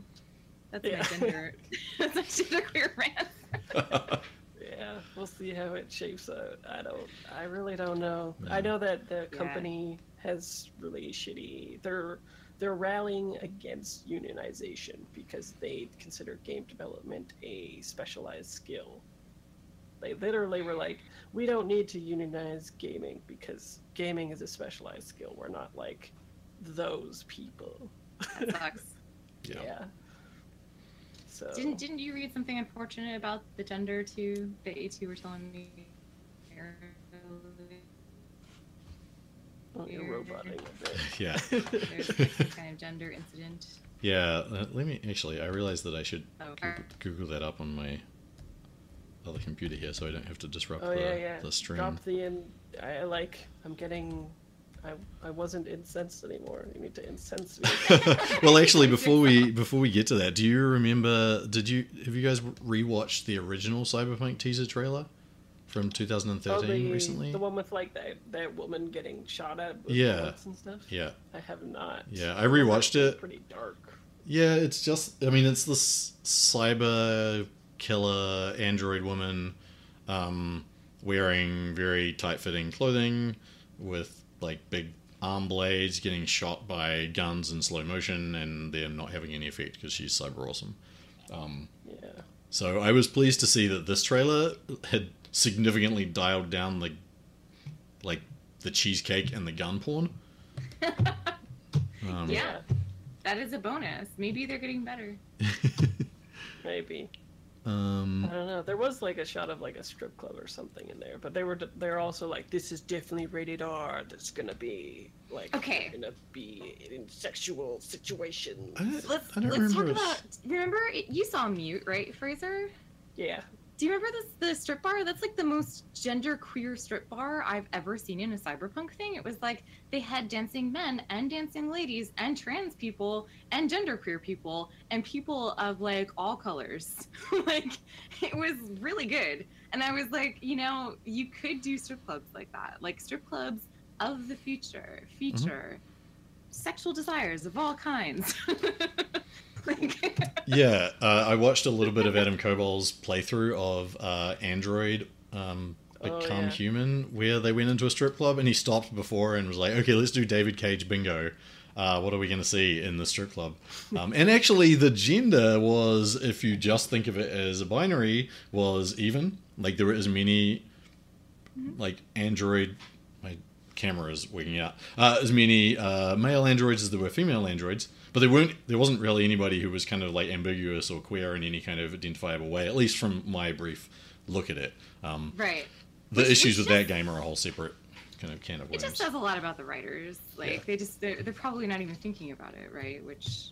that's Yeah. my gender. <laughs> that's my gender queer rant. <laughs> Yeah, we'll see how it shapes out. I don't. I really don't know. I know that the company has really shitty. They're they're rallying against unionization because they consider game development a specialized skill. They literally were like, we don't need to unionize gaming because gaming is a specialized skill. We're not like those people. That sucks. <laughs> yeah. So Didn't didn't you read something unfortunate about the gender too that you two were telling me? You're a bit. <laughs> Yeah. There's some kind of <laughs> gender incident. Yeah, let me actually. I realized that I should Oh, Google, Google that up on my other computer here, so I don't have to disrupt Oh the, yeah, yeah. the stream. Drop the in. I like. I'm getting. I I wasn't incensed anymore. You need to incense me. <laughs> well, actually, before we before we get to that, do you remember? Did you have you guys rewatched the original Cyberpunk teaser trailer from 2013 oh, the, recently? the one with like that that woman getting shot at with Yeah. bullets and stuff. Yeah, I have not. Yeah, I rewatched it. Pretty dark. yeah. It's just, I mean, it's this cyber killer android woman, um, wearing very tight fitting clothing with like big arm blades, getting shot by guns in slow motion, and they're not having any effect because she's cyber awesome. Um, Yeah. So I was pleased to see that this trailer had significantly dialed down the like the cheesecake and the gun porn. <laughs> Um, Yeah. That is a bonus. Maybe they're getting better. <laughs> Maybe. um, I don't know. There was like a shot of like a strip club or something in there, but they were they're also like, this is definitely rated R. That's gonna be like Okay. we're gonna be in sexual situations. I, Let's I don't let's talk about. Remember, you saw Mute, right, Fraser? Yeah. Do you remember this the strip bar? That's like the most gender queer strip bar I've ever seen in a cyberpunk thing. It was like they had dancing men and dancing ladies and trans people and gender queer people and people of like all colors. <laughs> like it was really good. And I was like, you know, you could do strip clubs like that. Like strip clubs of the future mm-hmm. feature sexual desires of all kinds. <laughs> yeah, uh, I watched a little bit of Adam Koebel's playthrough of uh, Android um, Become yeah. Human, where they went into a strip club and he stopped before and was like, "Okay, let's do David Cage bingo." Uh, what are we going to see in the strip club? <laughs> Um, and actually, the gender was, if you just think of it as a binary, was even. Like there were as many, like android. My camera is wigging out. Uh, as many uh, male androids as there were female androids, but there weren't. There wasn't really anybody who was kind of like ambiguous or queer in any kind of identifiable way. At least from my brief look at it. Um, Right. the Which- issues which with that game are a whole separate kind of can of worms. It just says a lot about the writers. Like Yeah. they just they're, they're probably not even thinking about it, right? Which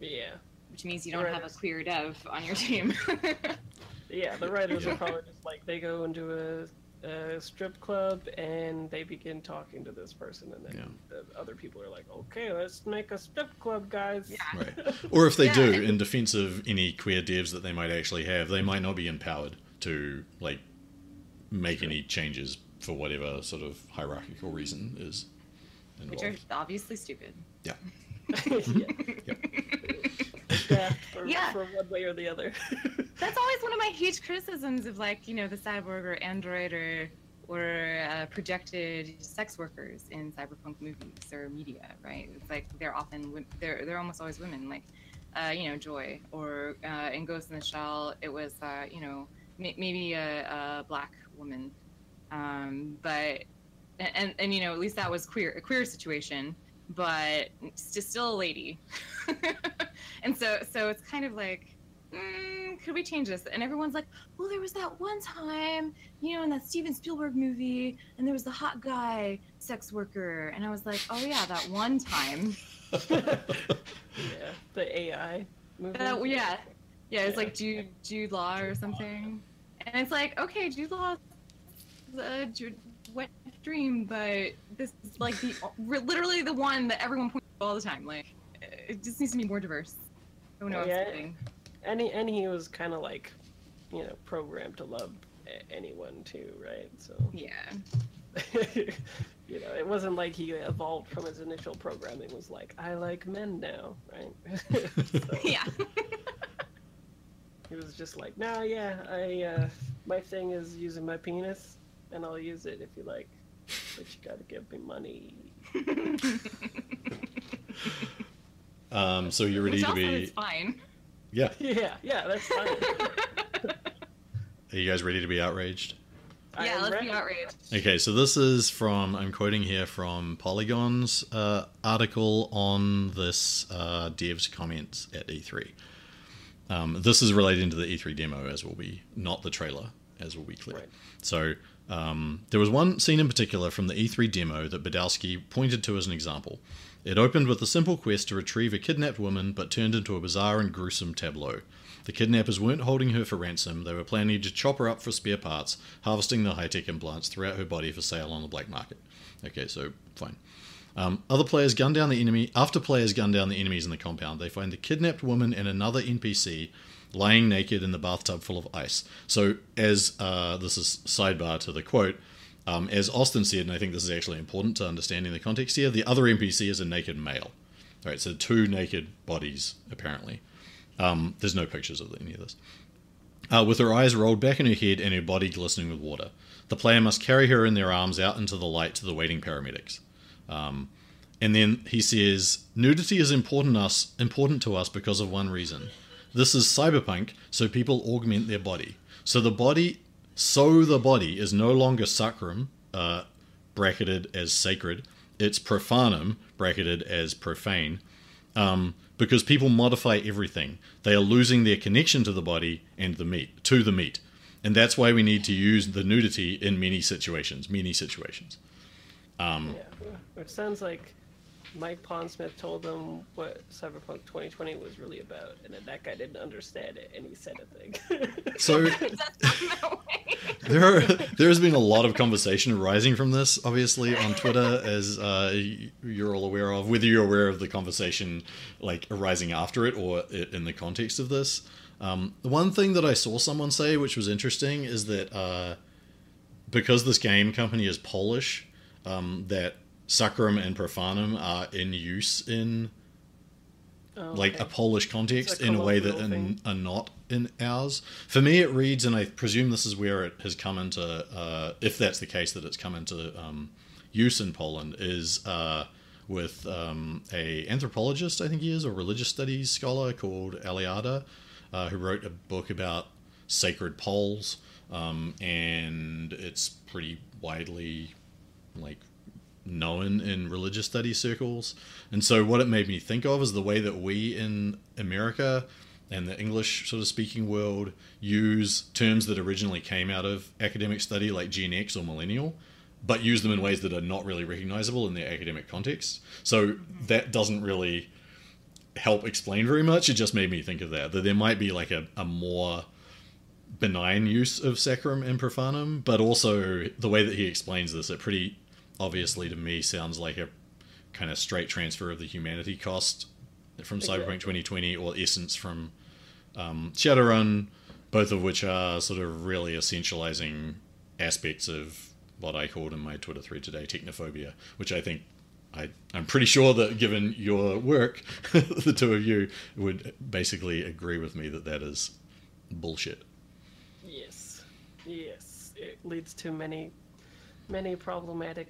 Yeah. which means you don't have a queer dev on your team. <laughs> Yeah, the writers Yeah. are <laughs> probably just like they go into a, a strip club and they begin talking to this person, and then Yeah. the other people are like, "Okay, let's make a strip club, guys." Yeah. Right. <laughs> Or if they Yeah, do, in defense of any queer devs that they might actually have, they might not be empowered to like make any changes for whatever sort of hierarchical reason is involved. which are obviously stupid. yeah. <laughs> Yep. <laughs> <laughs> Yeah, for, Yeah. for one way or the other. <laughs> That's always one of my huge criticisms of like you know the cyborg or android or or uh, projected sex workers in cyberpunk movies or media, right? It's like they're often they're they're almost always women, like uh, you know Joi or uh, in Ghost in the Shell it was uh, you know may- maybe a, a black woman, um, but and, and and you know at least that was queer a queer situation, but st- still a lady, <laughs> and so so it's kind of like mm, could we change this? And everyone's like, well, there was that one time, you know, in that Steven Spielberg movie, and there was the hot guy sex worker. And I was like, oh, yeah, that one time. yeah, the AI movie. Uh, yeah. Yeah, it's Yeah. like Jude, Jude Law or something. And it's like, okay, Jude Law a Jude, wet dream, but this is like the literally the one that everyone points to all the time. Like, it just needs to be more diverse. Oh no, Yeah. I'm and he, and he was kind of like, you know, programmed to love anyone too, right? So. Yeah. <laughs> you know, it wasn't like he evolved from his initial programming. Was like, I like men now, right? <laughs> So <laughs> Yeah. he was just like, no, yeah, I, uh, my thing is using my penis, and I'll use it if you like, but you gotta give me money. <laughs> Um, so you're ready Which to be? is fine. Yeah. <laughs> Yeah, yeah, that's fine. <laughs> Are you guys ready to be outraged? yeah, let's ready. be outraged. Okay, so this is from I'm quoting here from Polygon's uh, article on this uh, dev's comments at E3. Um, this is relating to the E3 demo, as will be not the trailer, as will be clear. Right. So um, there was one scene in particular from the E3 demo that Badowski pointed to as an example. It opened with a simple quest to retrieve a kidnapped woman, but turned into a bizarre and gruesome tableau. The kidnappers weren't holding her for ransom, they were planning to chop her up for spare parts, harvesting the high tech implants throughout her body for sale on the black market. Okay, so fine. Um, other players gun down the enemy. After players gun down the enemies in the compound, they find the kidnapped woman and another NPC lying naked in the bathtub full of ice. So, as uh, this is sidebar to the quote, um, as Austin said, and I think this is actually important to understanding the context here, the other NPC is a naked male. All right, so two naked bodies apparently. Um, there's no pictures of any of this. Uh, with her eyes rolled back in her head and her body glistening with water, the player must carry her in their arms out into the light to the waiting paramedics. Um, and then he says, nudity is important us important to us because of one reason. This is cyberpunk, so people augment their body. So the body, so the body is no longer sacrum, uh, bracketed as sacred. It's profanum, bracketed as profane. Um, because people modify everything, they are losing their connection to the body and the meat, to the meat, and that's why we need to use the nudity in many situations. Many situations. Um, Yeah, it sounds like Mike Pondsmith told them what Cyberpunk 2020 was really about, and then that guy didn't understand it, and he said a thing. <laughs> So That's not that way. <laughs> there are there has been a lot of conversation arising from this, obviously on Twitter, as uh, you're all aware of. Whether you're aware of the conversation like arising after it or in the context of this. Um, the one thing that I saw someone say, which was interesting, is that uh, because this game company is Polish, um, that sacrum and profanum are in use in Oh, like a. Polish context a in a way that in, are not in ours. For me, it reads, and I presume this is where it has come into, uh, if that's the case, that it's come into um, use in Poland, is uh, with um, a anthropologist, I think he is, or religious studies scholar called Eliade, uh, who wrote a book about sacred poles, um, and it's pretty widely like known in religious studies circles. And so what it made me think of is the way that we in America and the English sort of speaking world use terms that originally came out of academic study like Gen X or millennial, but use them in ways that are not really recognizable in their academic context. So that doesn't really help explain very much. It just made me think of that. That there might be like a, a more benign use of sacrum and profanum, but also the way that he explains this, it pretty obviously to me sounds like a kind of straight transfer of the humanity cost from Exactly. Cyberpunk 2020 or Essence from um, Shadowrun, both of which are sort of really essentializing aspects of what I called in my Twitter thread today technophobia, which I think I, I'm pretty sure that given your work, <laughs> the two of you would basically agree with me that that is bullshit. Yes, yes, it leads to many, many problematic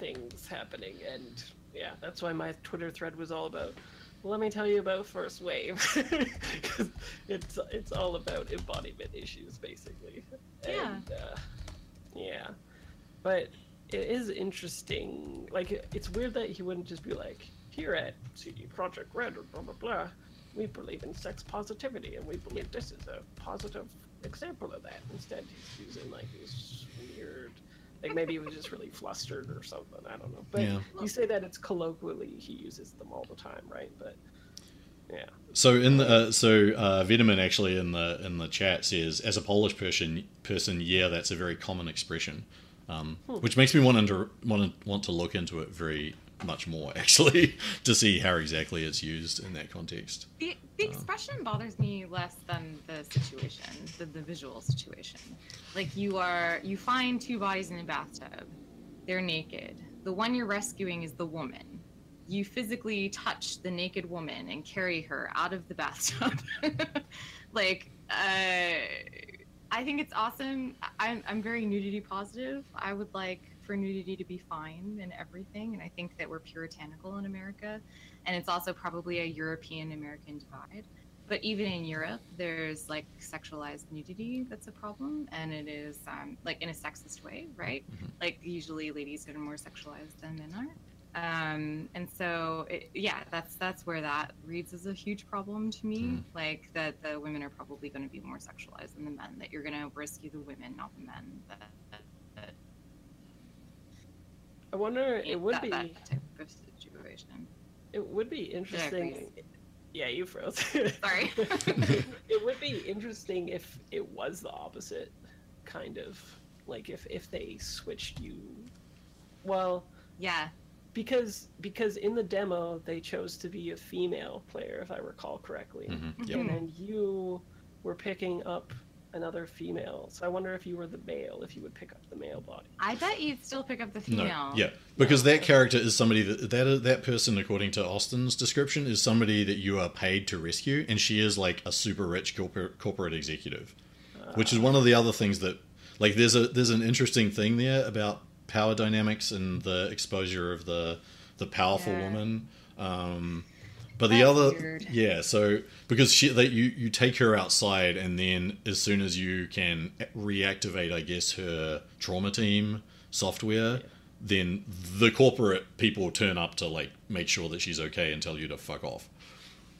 things happening, and yeah, that's why my Twitter thread was all about. Let me tell you about First Wave, <laughs> it's it's all about embodiment issues, basically. Yeah. And, uh, yeah, but it is interesting. Like, it's weird that he wouldn't just be like, here at CD Projekt Red or blah blah blah, we believe in sex positivity and we believe this is a positive example of that. Instead, he's using like these like maybe he was just really flustered or something. I don't know. But Yeah. you say that it's colloquially he uses them all the time, right? But yeah, So in the uh, so uh, Vitamin actually in the in the chat says as a Polish person person yeah that's a very common expression, um, which makes me want to want to want to look into it very much more <laughs> actually to see how exactly it's used in that context. The, the expression bothers me less than the situation, the, the visual situation. Like you are, you find two bodies in a bathtub. They're naked. The one you're rescuing is the woman. You physically touch the naked woman and carry her out of the bathtub. <laughs> like, uh, I think it's awesome. I'm, I'm very nudity positive. I would like for nudity to be fine and everything. And I think that we're puritanical in America and it's also probably a European American divide. But even in Europe, there's like sexualized nudity that's a problem, and it is um, like in a sexist way, right? Mhm. Like usually ladies are more sexualized than men are. Um, and so, it, yeah, that's that's where that reads as a huge problem to me. Mhm. Like that the women are probably going to be more sexualized than the men. That you're going to rescue the women, not the men. That, that, I wonder. It would that, be. that type of situation. It would be interesting. Yeah, you froze. Sorry. <laughs> it would be interesting if it was the opposite, kind of like if if they switched you. Well, Yeah. Because because in the demo they chose to be a female player, if I recall correctly, Mhm. Mhm. Yep. and then you were picking up another female. So I wonder if you were the male, if you would pick up the male body. I bet you'd still pick up the female. No, yeah, because that character is somebody that that that person, according to Austin's description, is somebody that you are paid to rescue, and she is like a super rich corporate corporate executive, which is one of the other things that like there's a there's an interesting thing there about power dynamics and the exposure of the the powerful Yeah. woman. Um, but the That's other, weird. yeah, so because she, that you you take her outside, and then as soon as you can reactivate, I guess her trauma team software, then the corporate people turn up to like make sure that she's okay and tell you to fuck off.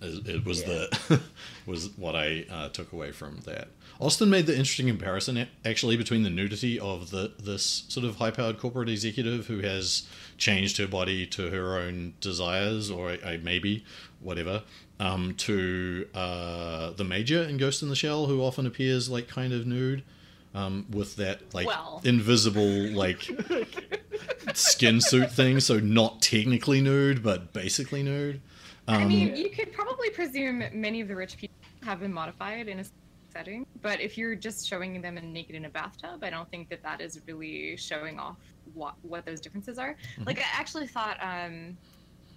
It, it was the <laughs> was what I uh, took away from that. Austin made the interesting comparison actually between the nudity of the this sort of high powered corporate executive who has changed her body to her own desires or a, a maybe whatever um, to uh, the major in Ghost in the Shell who often appears like kind of nude um, with that like Well. invisible like skin suit thing so not technically nude but basically nude um, I mean, you could probably presume many of the rich people have been modified in a setting, but if you're just showing them in naked in a bathtub, I don't think that that is really showing off what what those differences are. Mm-hmm. Like, I actually thought, um,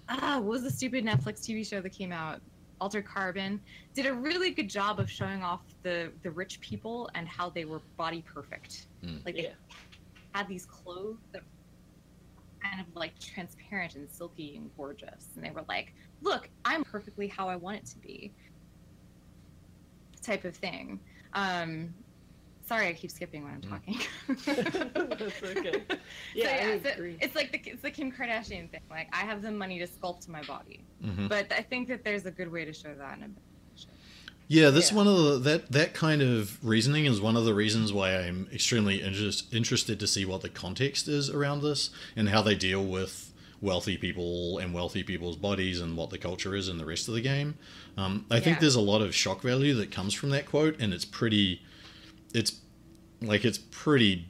ah, what was the stupid Netflix TV show that came out Altered Carbon did a really good job of showing off the the rich people and how they were body perfect. Mm. Like they Yeah. had these clothes that were kind of like transparent and silky and gorgeous, and they were like, "Look, I'm perfectly how I want it to be." Type of thing. Um, sorry, I keep skipping when I'm Mm. talking. <laughs> <laughs> That's okay. So, Yeah, I so agree. it's like the it's the Kim Kardashian thing. Like I have the money to sculpt my body, Mhm. but I think that there's a good way to show that in a. Yeah, that's Yeah. one of the that that kind of reasoning is one of the reasons why I'm extremely interest, interested to see what the context is around this and how they deal with wealthy people and wealthy people's bodies and what the culture is in the rest of the game. Um, I think there's a lot of shock value that comes from that quote, and it's pretty, it's like it's pretty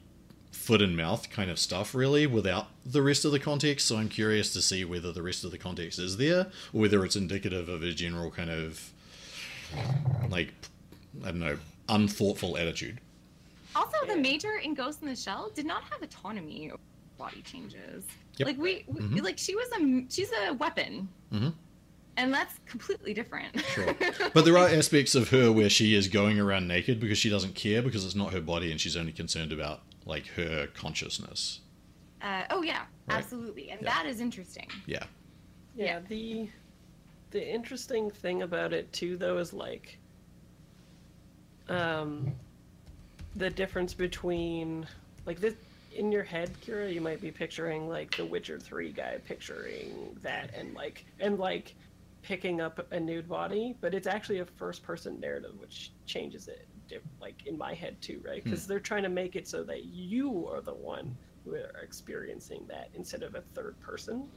foot and mouth kind of stuff really without the rest of the context so i'm curious to see whether the rest of the context is there or whether it's indicative of a general kind of like i don't know unthoughtful attitude Also, Yeah. the major in Ghost in the Shell did not have autonomy over body changes. Yep. Like we, we Mhm. like she was a she's a weapon, Mhm. and that's completely different. Sure. <laughs> but there are aspects of her where she is going around naked because she doesn't care because it's not her body and she's only concerned about like her consciousness uh, oh yeah, Right. absolutely, and Yeah. that is interesting. yeah Yeah, Yeah. the the interesting thing about it too though is like um the difference between like this in your head, Kira, you might be picturing like the Witcher 3 guy picturing that and like and like picking up a nude body, but it's actually a first person narrative which changes it like in my head too, right? Cuz they're trying to make it so that you are the one who are experiencing that instead of a third person.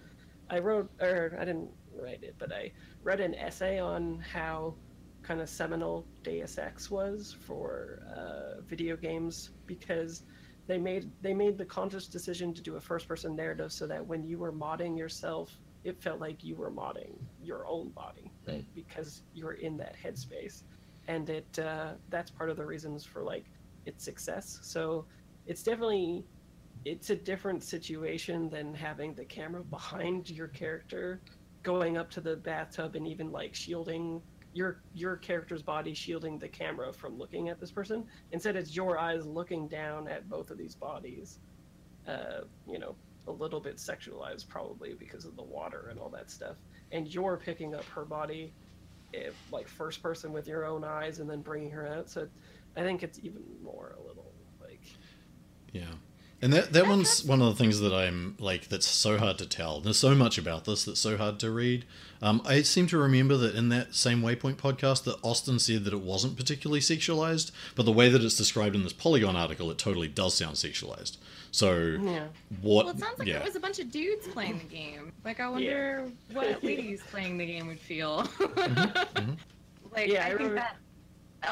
I wrote, or I didn't write it, but I read an essay on how kind of seminal Deus Ex was for uh, video games because they made they made the conscious decision to do a first-person narrative so that when you were modding yourself, it felt like you were modding your own body, right? Because you're in that headspace, and it uh, that's part of the reasons for like its success. So it's definitely it's a different situation than having the camera <laughs> behind your character going up to the bathtub and even like shielding your your character's body shielding the camera from looking at this person instead it's your eyes looking down at both of these bodies uh, you know a little bit sexualized probably because of the water and all that stuff and you're picking up her body eh, like first person with your own eyes and then bringing her out so i think it's even more a little like Yeah. And that, that one's one of the things that I'm like that's so hard to tell. There's so much about this that's so hard to read. Um, I seem to remember that in that same Waypoint podcast that Austin said that it wasn't particularly sexualized, but the way that it's described in this Polygon article, it totally does sound sexualized. So yeah what? Well, it sounds like yeah. it was a bunch of dudes playing the game. Like, I wonder what <laughs> ladies playing the game would feel. mhm. <laughs> Like, Yeah, I I, think that.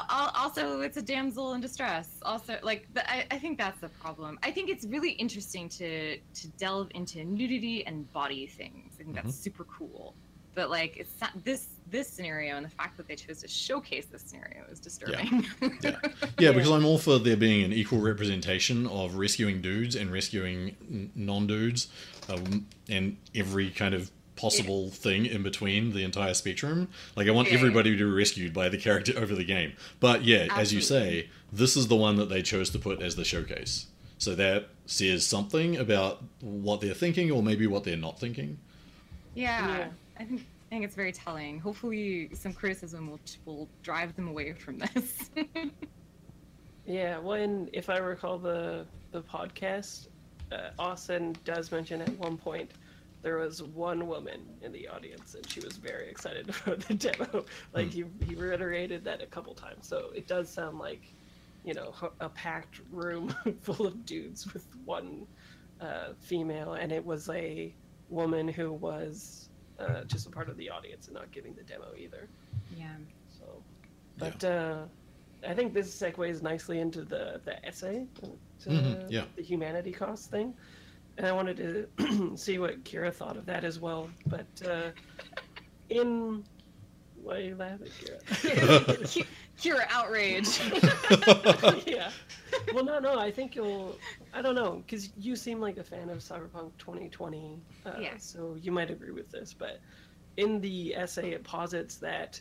Also, it's a damsel in distress. Also, like, the, I, I think that's the problem. I think it's really interesting to to delve into nudity and body things. I think Mm-hmm. that's super cool. But like, it's not this this scenario and the fact that they chose to showcase this scenario is disturbing. Yeah. <laughs> Yeah, because I'm all for there being an equal representation of rescuing dudes and rescuing non-dudes, um, and every kind of possible thing in between the entire spectrum. Like I want Yeah. everybody to be rescued by the character <laughs> over the game. But yeah, as you say, this is the one that they chose to put as the showcase. So that says something about what they're thinking, or maybe what they're not thinking. Yeah, Yeah. I think I think it's very telling. Hopefully, some criticism will will drive them away from this. <laughs> Yeah, well, and if I recall the the podcast, uh, Austin does mention at one point there was one woman in the audience, and she was very excited <laughs> about the demo. Like he he reiterated that a couple times, so it does sound like, you know, a packed room <laughs> full of dudes with one uh, female, and it was a woman who was uh, just a part of the audience and not giving the demo either. yeah. So, but uh, I think this segues nicely into the the essay, to Mhm, yeah. the humanity cost thing, and I wanted to <clears throat> see what Kira thought of that as well. But uh, in why are you laughing, Kira? <laughs> <laughs> Cu- Cure outrage. <laughs> <laughs> yeah. Well, no, no. I think you'll. I don't know, because you seem like a fan of Cyberpunk 2020. Uh, Yeah. So you might agree with this, but in the essay, it posits that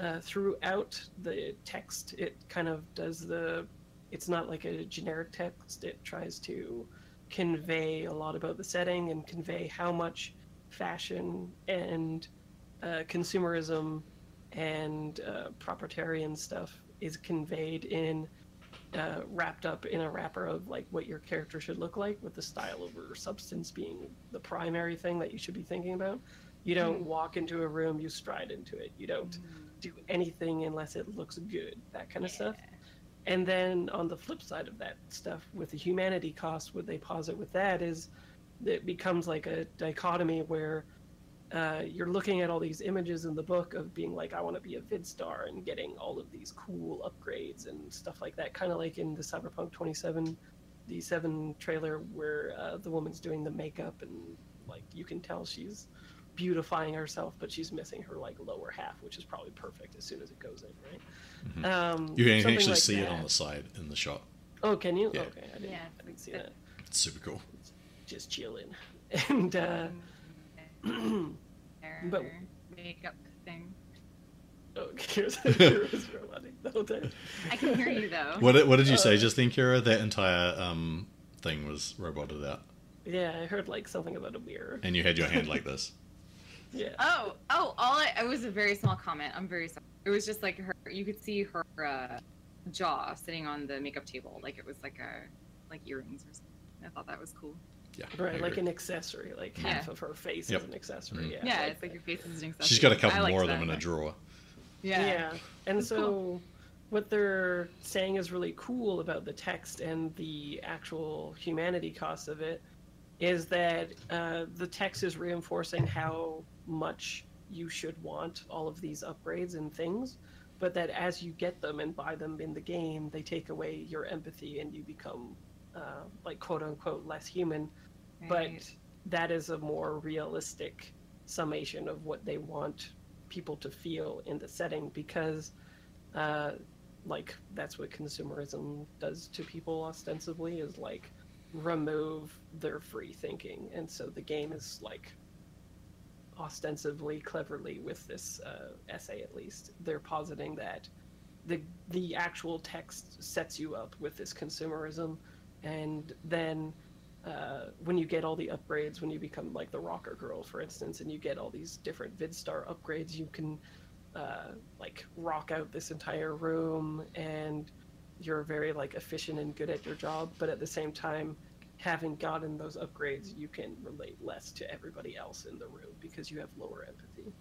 uh, throughout the text, it kind of does the. It's not like a generic text. It tries to convey a lot about the setting and convey how much fashion and uh, consumerism and uh, proprietarian stuff is conveyed in uh, wrapped up in a wrapper of like what your character should look like with the style over substance being the primary thing that you should be thinking about. You don't Mm. walk into a room you stride into it. You don't do anything unless it looks good that kind of stuff. And then on the flip side of that stuff with the humanity cost what they posit with that is it becomes like a dichotomy where uh, you're looking at all these images in the book of being like i want to be a vid star and getting all of these cool upgrades and stuff like that kind of like in the cyberpunk 27 the 7 trailer where uh, the woman's doing the makeup and like you can tell she's beautifying herself but she's missing her like lower half which is probably perfect as soon as it goes in right Mhm. um, You can actually like see it on the side in the shot. Oh, can you? Yeah. Okay, I didn't, Yeah. I didn't see that. It's super cool. Just chilling. <laughs> And uh, Their <clears throat> But- makeup thing. oh, here's, here's Rolandi the whole time. I can hear you though. What did, what did you say Uh, just then, Kira? That entire um, thing was roboted out, Yeah, I heard like something about a mirror. and you had your hand like this. <laughs> Yeah. Oh, oh, all I, it was a very small comment. I'm very sorry. It was just like her. You could see her uh, jaw sitting on the makeup table, like it was like a like earrings or something. I thought that was cool. Yeah, Right, like an accessory. Like Yeah. half of her face Yep. is an accessory. Mhm. Yeah, Yeah, like it's like your face is an accessory. She's got a couple liked more of them in a drawer. Yeah. Yeah. And Cool. so what they're saying is really cool about the text and the actual humanity cost of it is that uh, the text is reinforcing how much you should want all of these upgrades and things, but that as you get them and buy them in the game, they take away your empathy and you become uh, like quote unquote less human Right. but that is a more realistic summation of what they want people to feel in the setting because uh, like that's what consumerism does to people ostensibly is like remove their free thinking and so the game is like ostensibly cleverly with this uh, essay at least they're positing that the the actual text sets you up with this consumerism and then uh, when you get all the upgrades, when you become like the rocker girl, for instance, and you get all these different VidStar upgrades, you can uh, like rock out this entire room, and you're very like efficient and good at your job. But at the same time, having gotten those upgrades, you can relate less to everybody else in the room because you have lower empathy.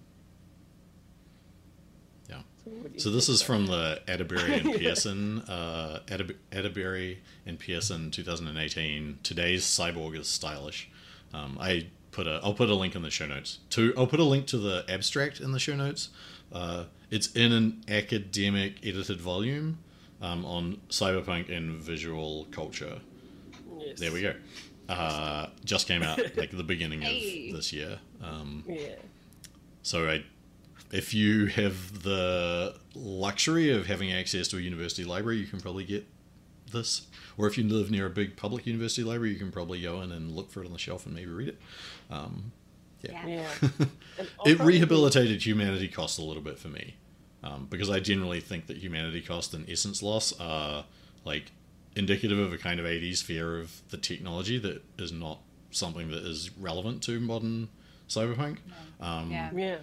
Yeah. So, what do you So this is from the Atterbury and <laughs> Pearson, uh, Atterb- Atterbury and Pearson 2018. Today's cyborg is stylish. Um, I put a, I'll put a link in the show notes. To I'll put a link to the abstract in the show notes. Uh, it's in an academic edited volume um, on cyberpunk and visual culture. Yes. There we go. Uh, just came out like the beginning Hey. of this year. Um, Yeah. so I, if you have the luxury of having access to a university library, you can probably get this. Or if you live near a big public university library, you can probably go in and look for it on the shelf and maybe read it. Um, yeah. Yeah. <laughs> It rehabilitated humanity cost a little bit for me, um, because I generally think that humanity cost and essence loss are like indicative of a kind of 80s fear of the technology that is not something that is relevant to modern cyberpunk. Um, Yeah. Yeah.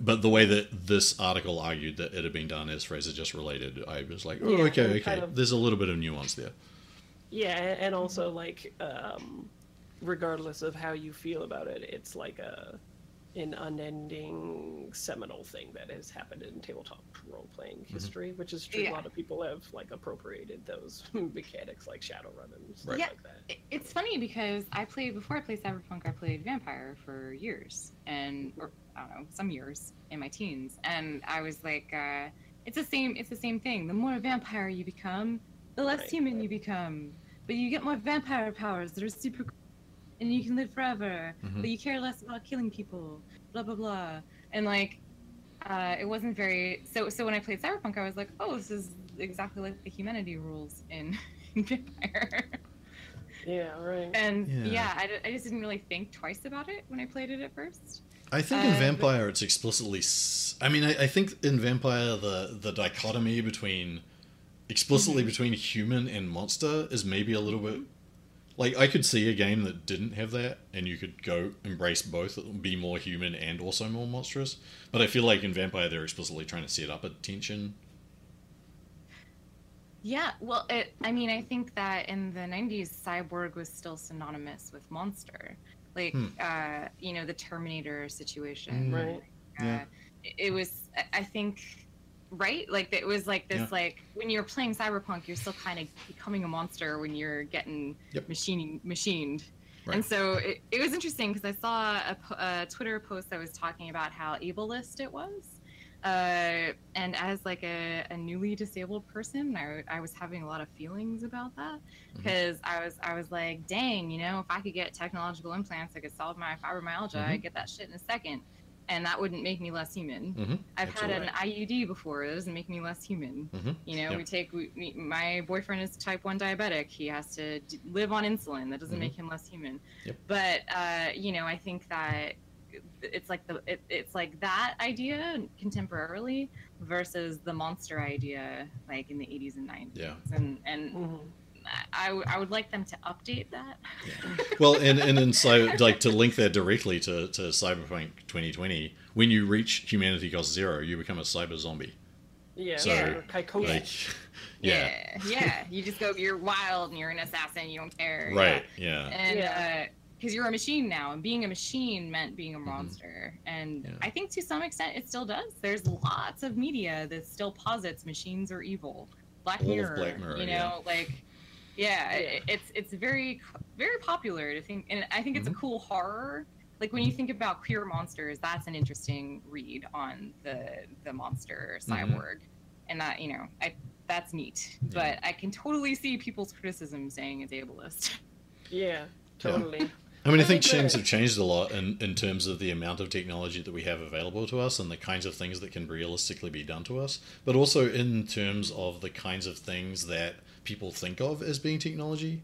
But the way that this article argued that it had been done as Fraser just related, I was like, oh, Yeah, okay, okay. of- There's a little bit of nuance there. Yeah, and also like, um, regardless of how you feel about it, it's like a an unending seminal thing that has happened in tabletop role playing history, which is true. Yeah. A lot of people have like appropriated those <laughs> mechanics like Shadowrun and stuff Right. Yeah. like that. It's funny because I played before I played Cyberpunk. I played Vampire for years, and or I don't know, some years in my teens, and I was like, uh, it's the same. It's the same thing. The more vampire you become, the less Right. human you become. But you get more vampire powers that are super, cool, and you can live forever. Mhm. But you care less about killing people. Blah blah blah. And like, uh, it wasn't very. So so when I played Cyberpunk, I was like, oh, this is exactly like the humanity rules in, <laughs> in Vampire. Yeah, right. And Yeah. yeah, I, d- I just didn't really think twice about it when I played it at first. I think in Uh, Vampire it's explicitly. s- I mean, I, I think in Vampire the the dichotomy between explicitly Mm-hmm. between human and monster is maybe a little bit. Like I could see a game that didn't have that, and you could go embrace both, be more human and also more monstrous. But I feel like in Vampire they're explicitly trying to set up a tension. Yeah, well, it, I mean, I think that in the 90s, cyborg was still synonymous with monster. Like, Hmm. uh, you know, the Terminator situation. Mm. Right. Uh, Yeah. it, it was, I- I think, right? Like, it was like this, Yeah. like, when you're playing Cyberpunk, you're still kind of becoming a monster when you're getting Yep. machining, machined. Right. And so it, it was interesting because I saw a, a Twitter post that was talking about how ableist it was. Uh, and as like a, a newly disabled person, I, I was having a lot of feelings about that because I was I was like, dang, you know, if I could get technological implants that could solve my fibromyalgia, Mhm. I'd get that shit in a second, and that wouldn't make me less human. Mm-hmm. I've had an IUD before; it doesn't make me less human. Mm-hmm. You know, Yeah. we take we, we, my boyfriend is type one diabetic. He has to d- live on insulin. That doesn't Mhm. make him less human. Yep. But uh, you know, I think that it's like the it, it's like that idea contemporarily versus the monster idea like in the 80s and 90s. Yeah. And and Mhm. I, w- I would like them to update that. Well, and and in cy- like to link that directly to, to Cyberpunk 2020, when you reach humanity cost zero, you become a cyber zombie. Yeah. So, or Kaikoshi. Like, <laughs> yeah, yeah. yeah. You just go, you're wild and you're an assassin. You don't care. right, yeah, and Yeah. because you're a machine now and being a machine meant being a monster and Mm-hmm. Yeah. i think to some extent it still does there's lots of media that still posits machines are evil black All mirror, Black Mirror, you know yeah. like yeah, Yeah. it- it's it's very very popular to think and i think it's Mhm. a cool horror like when you think about queer monsters that's an interesting read on the the monster Mhm. cyborg and that you know i that's neat Yeah. but i can totally see people's criticism saying it's ableist Yeah. Totally. I mean, I I think think things have changed a lot in, in terms of the amount of technology that we have available to us and the kinds of things that can realistically be done to us, but also in terms of the kinds of things that people think of as being technology.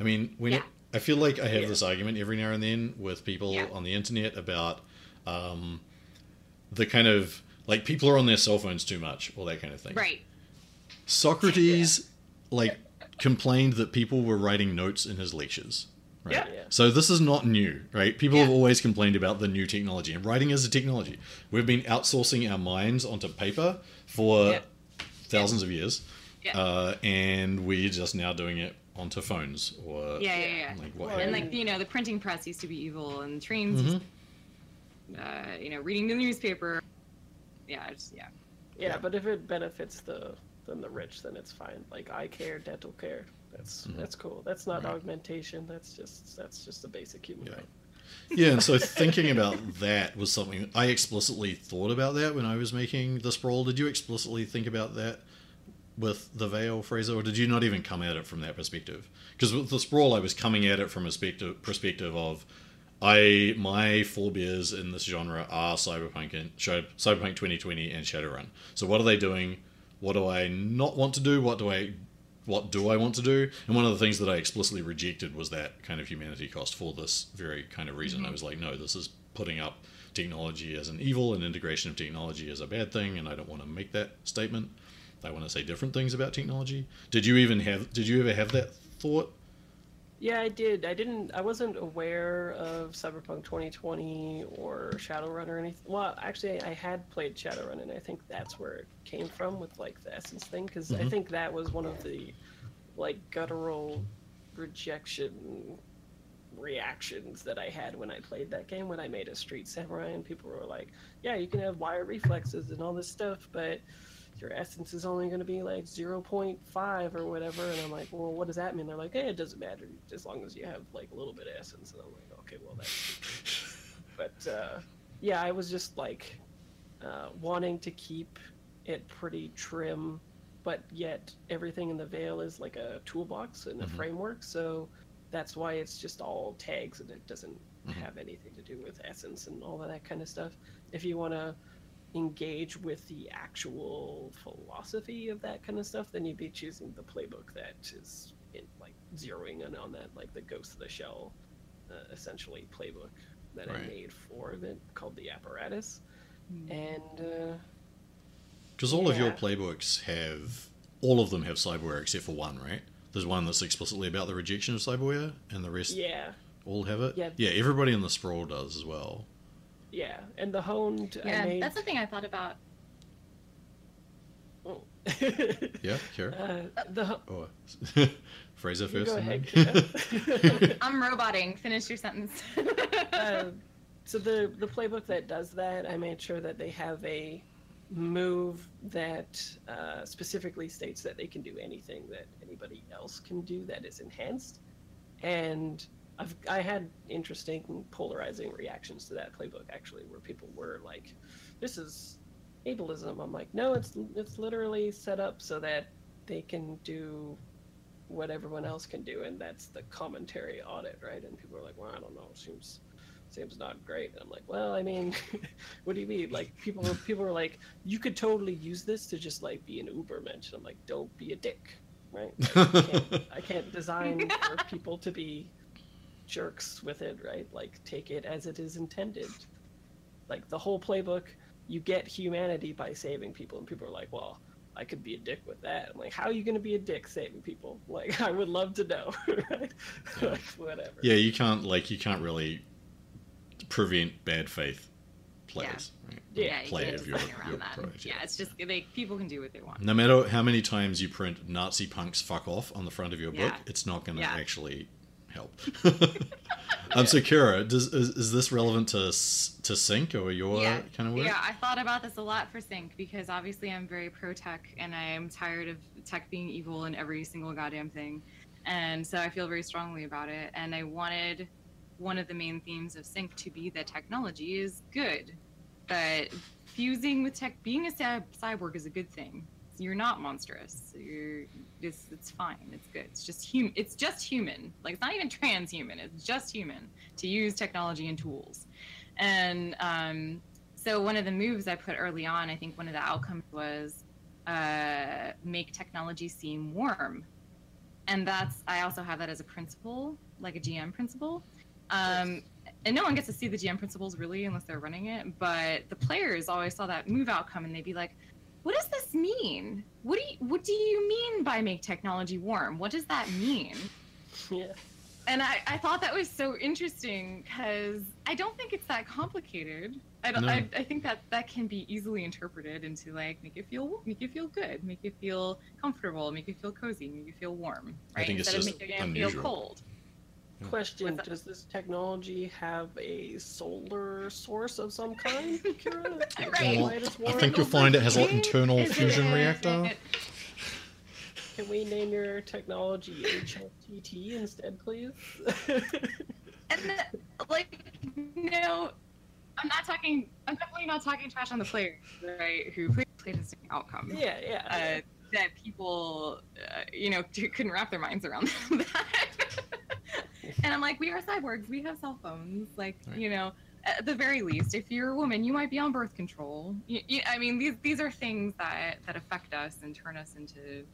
I mean, when Yeah. I feel like I have Yeah. this argument every now and then with people Yeah. on the internet about um, the kind of like people are on their cell phones too much, all that kind of thing. right Socrates, like, complained that people were writing notes in his lectures. Right? Yeah. So this is not new, right? People have always complained about the new technology, and writing is a technology. We've been outsourcing our minds onto paper for Yeah. thousands of years, Yeah. uh, and we're just now doing it onto phones or yeah yeah yeah like what Well, and like you know the printing press used to be evil and trains Mhm. used uh, you know reading the newspaper yeah it's, yeah Yeah, Yeah. but if it benefits the then the rich, then it's fine. Like eye care, dental care. That's Mhm. that's cool. That's not Right. augmentation. That's just that's just a basic human Yeah. right. yeah, and so <laughs> thinking about that was something I explicitly thought about that when I was making the sprawl. Did you explicitly think about that with the veil, Fraser, or did you not even come at it from that perspective? Because with the sprawl, I was coming at it from a perspective perspective of I my forebears in this genre are Cyberpunk and Cyberpunk 2020 and Shadowrun. So what are they doing? What do I not want to do? What do I what do I want to do? And one of the things that I explicitly rejected was that kind of humanity cost for this very kind of reason. I mm-hmm. was like, no, this is putting up technology as an evil and integration of technology as a bad thing, and I don't want to make that statement. I want to say different things about technology. Did you even have? Did you ever have that thought? Yeah, I did. I didn't. I wasn't aware of Cyberpunk 2020 or Shadowrun or anything. Well, actually, I had played Shadowrun, and I think that's where it came from with like the essence thing, because I Mhm. think that was one of the like guttural rejection reactions that I had when I played that game when I made a Street Samurai, and people were like, "Yeah, you can have wire reflexes and all this stuff, but." Your essence is only going to be like 0.5 or whatever. And I'm like, well, what does that mean? They're like, hey, it doesn't matter as long as you have like a little bit of essence. And I'm like, okay, well, that's. <laughs> but uh, yeah, I was just like uh, wanting to keep it pretty trim, but yet everything in the veil is like a toolbox and a Mhm. framework. So that's why it's just all tags and it doesn't Mhm. have anything to do with essence and all of that kind of stuff. If you want to engage with the actual philosophy of that kind of stuff, then you'd be choosing the playbook that is in, like zeroing in on that, like the Ghost of the Shell, uh, essentially playbook. that I made for it called the apparatus, Hmm. and uh, Because all of your playbooks have, all of them have cyberware except for one, right? There's one that's explicitly about the rejection of cyberware, and the rest yeah, all have it. Yeah. yeah. Everybody in the sprawl does as well. Yeah, and the honed I Yeah, made. that's something I thought about. Oh. Yeah, <laughs> sure. uh, the ho- Oh, <laughs> Fraser first. go and ahead. <laughs> I'm roboting. Finish your sentence. uh, so the the playbook that does that, I made sure that they have a move that uh, specifically states that they can do anything that anybody else can do that is enhanced, and I've I had interesting polarizing reactions to that playbook actually, where people were like, "This is ableism." I'm like, "No, it's it's literally set up so that they can do." what everyone else can do and that's the commentary on it right? And people are like well i don't know. Seems seems not great. And i'm like well i mean <laughs> what do you mean? Like people were people were like you could totally use this to just like be an uber mensch. I'm like don't be a dick right? Like, I, can't, I can't <laughs> design for people to be jerks with it right like take it as it is intended like the whole playbook you get humanity by saving people and people are like well I could be a dick with that. I'm like, how are you going to be a dick saving people? <laughs> Like, I would love to know, <laughs> right? Yeah. like, whatever. yeah, you can't like you can't really prevent bad faith plays. Right? Yeah, yeah, you play can't of your, your that. product, Yeah, it's just like people can do what they want. No matter how many times you print Nazi punks fuck off on the front of your book, Yeah. it's not going to Yeah. actually help. um, so Kira, does, is, is this relevant to to sync or your Yeah. kind of work? Yeah, I thought about this a lot for Sync because obviously I'm very pro tech and I'm tired of tech being evil in every single goddamn thing. And so I feel very strongly about it. And I wanted one of the main themes of Sync to be that technology is good. That fusing with tech, being a cyborg is a good thing. You're not monstrous. You're it's, it's fine. It's good. It's just hum. It's just human. Like it's not even transhuman. It's just human to use technology and tools. And um, so one of the moves I put early on, I think one of the outcomes was uh, make technology seem warm. And that's I also have that as a principle, like a GM principle. Um, and no one gets to see the GM principles really unless they're running it. But the players always saw that move outcome and they'd be like, "What does this mean? What do you What do you mean by make technology warm? What does that mean?" <laughs> Yeah. and I, I thought that was so interesting because I don't think it's that complicated. I, don't, No. I, I think that that can be easily interpreted into like make it feel make you feel good, make you feel comfortable, make you feel cozy, make you feel warm, I right? think it's Instead of just making it unusual. feel cold. Question: What's that? Does this technology have a solar source of some kind, Kira? <laughs> Right. Why does I think you'll find it has an internal fusion reactor. Can we name your technology HFTT instead, please? <laughs> and the, like no i'm not talking i'm definitely not talking trash on the players right who played played this outcome yeah, yeah. uh, that people uh, you know <laughs> couldn't wrap their minds around that and i'm like we are cyborgs we have cell phones like Right. you know at the very least if you're a woman you might be on birth control you, you, i mean these these are things that that affect us and turn us into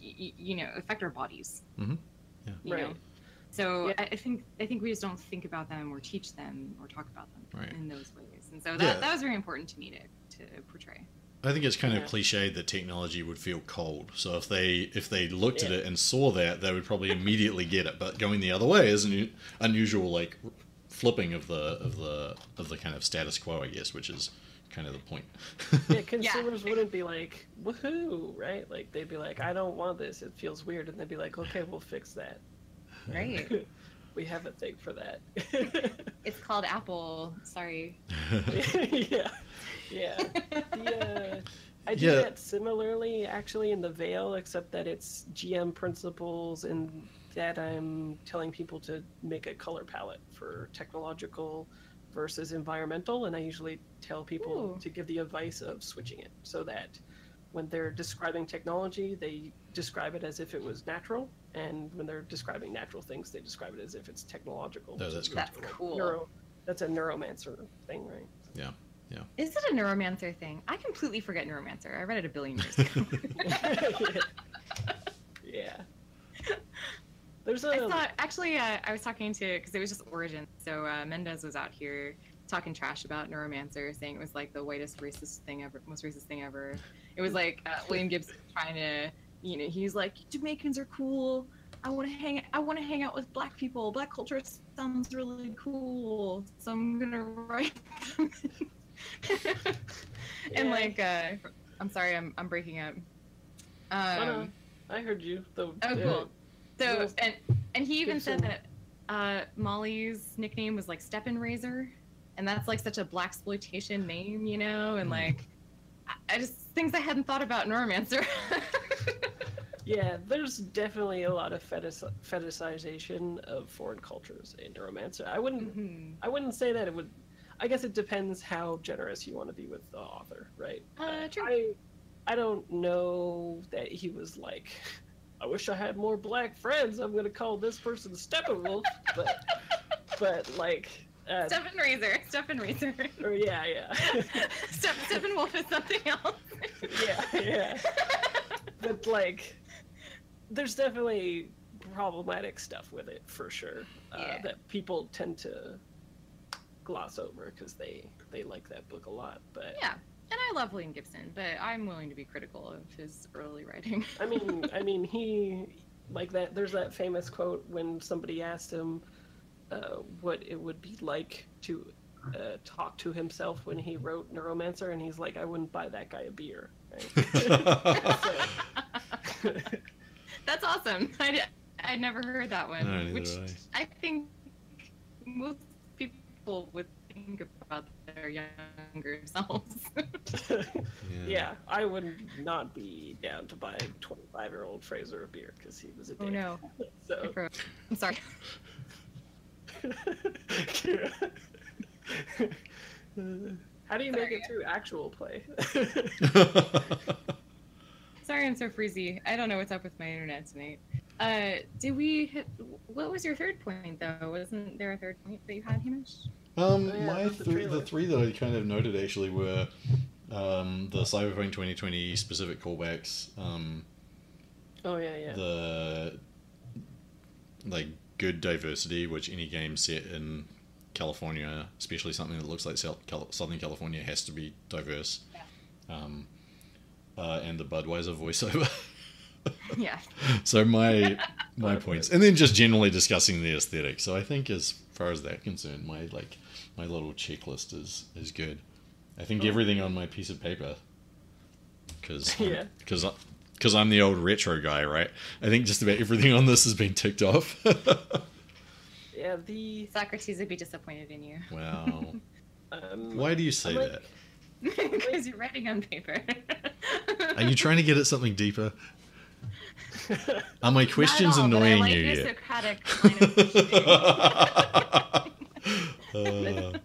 you, you know affect our bodies Mhm. Yeah. you know so Yeah. I, I think I think we just don't think about them or teach them or talk about them Right. in those ways. And so that, Yeah. that was very important to me to, to portray. I think it's kind of Yeah. cliched that technology would feel cold. So if they if they looked at it and saw that, they would probably immediately get it. But going the other way is an unusual, like flipping of the of the of the kind of status quo, I guess, which is kind of the point. Yeah, <laughs> consumers wouldn't be like, woohoo, right? Like, they'd be like, I don't want this. It feels weird. And they'd be like, okay, we'll fix that. Right. <laughs> we have a thing for that. <laughs> It's called Apple. Sorry. <laughs> yeah. Yeah. The, uh, I do Yeah. that similarly, actually, in the Veil, except that it's GM principles and that I'm telling people to make a color palette for technological versus environmental. And I usually tell people Ooh. to give the advice of switching it so that when they're describing technology, they describe it as if it was natural. And when they're describing natural things, they describe it as if it's technological. Which that's is cool. That's cool. Neuro, that's a neuromancer thing, right? Yeah. Yeah. Is it a neuromancer thing? I completely forget neuromancer. I read it a billion years <laughs> ago. <laughs> yeah. There's I a. thought actually uh, I was talking to because I was talking to because it was just Origin. So uh, Mendez was out here talking trash about Neuromancer, saying it was like the whitest racist thing ever, most racist thing ever. It was like uh, William Gibson trying to, you know, he's like Jamaicans are cool. I want to hang. I want to hang out with black people. Black culture sounds really cool. So I'm gonna write. them." <laughs> and like, uh, I'm sorry, I'm I'm breaking up. Oh. Um, I heard you. The, Oh, uh, cool. So and and he even said that uh, Molly's nickname was like Steppin' Razor, and that's like such a black exploitation name, you know, and Hmm. like I, I just things I hadn't thought about Neuromancer. <laughs> Yeah, there's definitely a lot of fetish, fetishization of foreign cultures in Neuromancer. I wouldn't. Mhm. I wouldn't say that it would. I guess it depends how generous you want to be with the author, right? Uh, true. I, I don't know that he was like, I wish I had more black friends. I'm gonna call this person Steppenwolf, but, but like, uh, Steppin' Razor, Steppin' Razor. or yeah, yeah, Step Steppenwolf is something else. <laughs> <laughs> yeah, yeah. <laughs> But like, there's definitely problematic stuff with it for sure uh, Yeah. that people tend to gloss over because they they like that book a lot. But Yeah, and I love William Gibson, but I'm willing to be critical of his early writing. I mean, I <laughs> mean, he like that. There's that famous quote when somebody asked him uh, what it would be like to uh, talk to himself when he wrote Neuromancer, and he's like, "I wouldn't buy that guy a beer." Right? <laughs> <laughs> That's awesome. I I'd never heard that one, No, which did I think most people would think about their younger <laughs> selves. yeah, I would not be down to buy 25 year old Fraser a beer because he was a dick. oh no, So. I'm sorry. How do you make it through actual play? <laughs> Sorry, I'm so freezy. I don't know what's up with my internet tonight. Uh, did we? Hit, what was your third point though? Wasn't there a third point that you had, Hamish? Um, Oh, yeah, my that's the three, the three that I kind of noted actually were um, the Cyberpunk 2020 specific callbacks, um, oh yeah, yeah. the like good diversity, which any game set in California, especially something that looks like South Southern California, has to be diverse. Um, uh, and the Budweiser voiceover. <laughs> yeah. <laughs> so my <laughs> my points, and then just generally discussing the aesthetic. So I think as far as that concerned, my like my little checklist is is good. I think Oh. everything on my piece of paper, because Yeah. because because I'm the old retro guy, right? I think just about everything on this has been ticked off. Yeah, the Socrates would be disappointed in you wow. <laughs> um, Why do you say like- that? <laughs> because you're writing on paper. <laughs> Are you trying to get at something deeper? Are my questions Not at all, but I annoying like you your yet? Socratic line of questioning. Uh,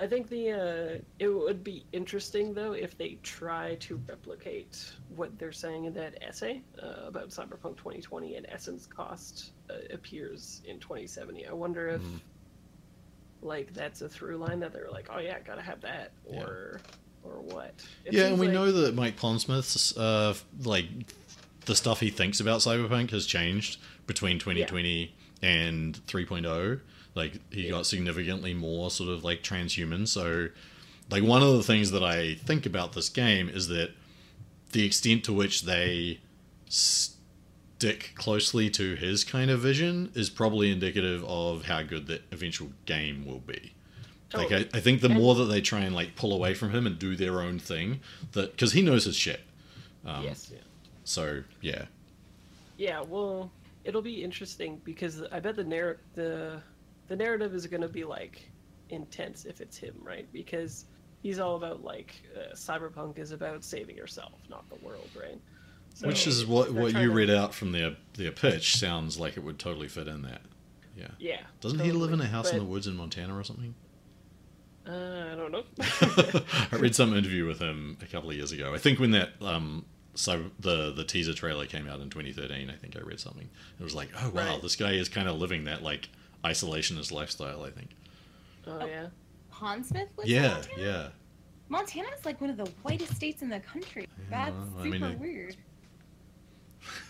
I think the uh, it would be interesting though if they try to replicate what they're saying in that essay uh, about Cyberpunk 2020 and Essence Cost uh, appears in 2077. I wonder if Mhm. like that's a through line that they're like, oh yeah, gotta have that, Yeah. or or what? It yeah, and we like- know that Mike Pondsmith's uh, like the stuff he thinks about Cyberpunk has changed between 2020 and 3.0. Like he Yeah. got significantly more sort of like transhuman. So, like one of the things that I think about this game is that the extent to which they stick closely to his kind of vision is probably indicative of how good the eventual game will be. Like I, I think the And- more that they try and like pull away from him and do their own thing, that because he knows his shit. Um, yes, yeah. So yeah, Yeah, well, it'll be interesting because I bet the narr- the the narrative is going to be like intense if it's him, right? Because he's all about like uh, cyberpunk is about saving yourself, not the world, right? So which is what what you to- read out from their their pitch sounds like it would totally fit in that. Yeah. Yeah. Doesn't he live in a totally, house in the woods in Montana or something? Uh, I don't know. <laughs> I read some interview with him a couple of years ago. I think when that um so the the teaser trailer came out in 2013, I think I read something. It was like, oh wow, Right. this guy is kind of living that like isolationist lifestyle. I think. oh, oh. yeah. Pondsmith lives Yeah, Montana? yeah. Montana is like one of the whitest states in the country. Yeah, That's well, I super mean, weird.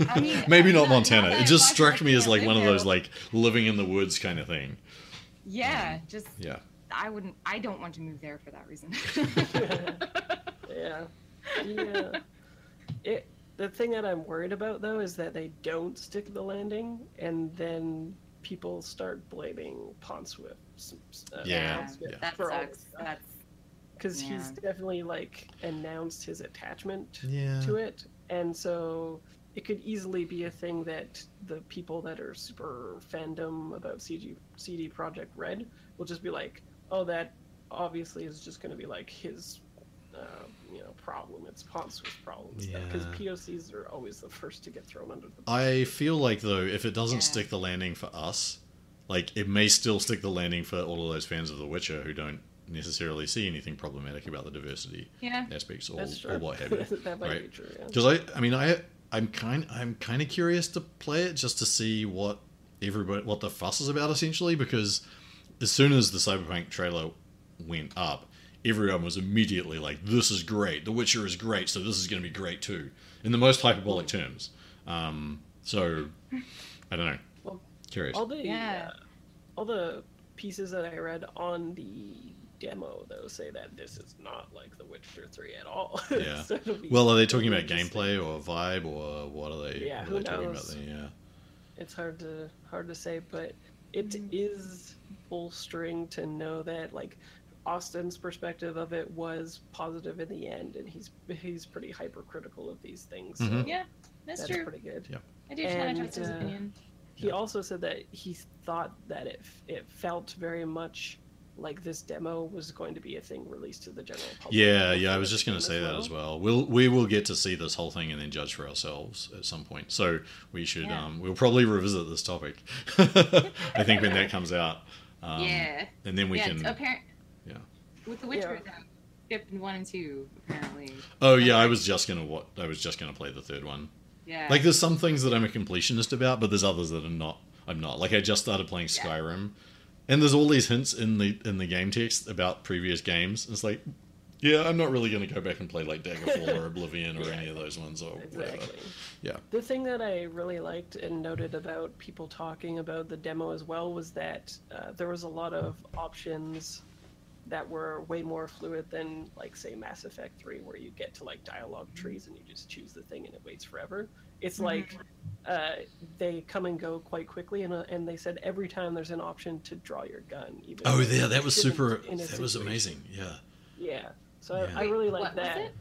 <laughs> I mean, Maybe not not- Montana. not it just struck me as like one of those like living in the woods kind of thing. Yeah, um, just Yeah. I wouldn't. I don't want to move there for that reason. <laughs> <laughs> Yeah. Yeah. It the thing that I'm worried about though is that they don't stick the landing and then people start blaming Pondsmith. Uh, Yeah, Pondsmith yeah. that sucks. That's because he's definitely like announced his attachment Yeah. to it, and so it could easily be a thing that the people that are super fandom about CG CD Projekt Red will just be like, oh, that obviously is just going to be like his, uh, you know, problem. It's Pondsmith's problem because Yeah. POCs are always the first to get thrown under the. I feel like though, if it doesn't Yeah. stick the landing for us, like it may still stick the landing for all of those fans of The Witcher who don't necessarily see anything problematic about the diversity yeah. aspects or, or what have <laughs> you. that might right? be true. Yeah. Because I, I mean, I, I'm kind, I'm kind of curious to play it just to see what everybody, what the fuss is about, essentially. Because as soon as the Cyberpunk trailer went up, everyone was immediately like, "This is great. The Witcher is great. So this is going to be great too," in the most hyperbolic terms. Um, so I don't know. Well, Curious. All the Yeah. uh, all the pieces that I read on the demo though say that this is not like The Witcher Three at all. <laughs> Yeah. So Well, are they talking about gameplay or vibe or what are they? Yeah, are who they talking knows? about there? Yeah. It's hard to hard to say, but it is Mm. bolstering to know that like Austin's perspective of it was positive in the end, and he's he's pretty hypercritical of these things. So Mhm. Yeah, that's, that's true. pretty good. Yeah, I do kind And, of trust his uh, opinion. He Yeah. also said that he thought that it it felt very much like this demo was going to be a thing released to the general public. Yeah, yeah. I was just going to say that as well. We'll we will get to see this whole thing and then judge for ourselves at some point. So we should Yeah. um we'll probably revisit this topic. <laughs> I think when that comes out. Um, yeah. And then we yeah. can. Apparent. Yeah. With The Witcher, though, skipped one and two apparently. Oh yeah, I was just gonna what I was just gonna play the third one. Yeah. Like there's some things that I'm a completionist about, but there's others that are not. I'm not. Like I just started playing Yeah. Skyrim, and there's all these hints in the in the game text about previous games. It's like, yeah, I'm not really going to go back and play like Daggerfall or Oblivion or <laughs> Yeah. any of those ones or whatever. Exactly. Yeah. The thing that I really liked and noted about people talking about the demo as well was that uh, there was a lot of options that were way more fluid than, like, say, Mass Effect 3, where you get to, like, dialogue trees and you just choose the thing and it waits forever. It's Mhm. like uh, they come and go quite quickly, and, uh, and they said every time there's an option to draw your gun. Even Oh yeah, that was super. in a That was amazing. Yeah. Yeah. So Yeah. I, I really like what was that it?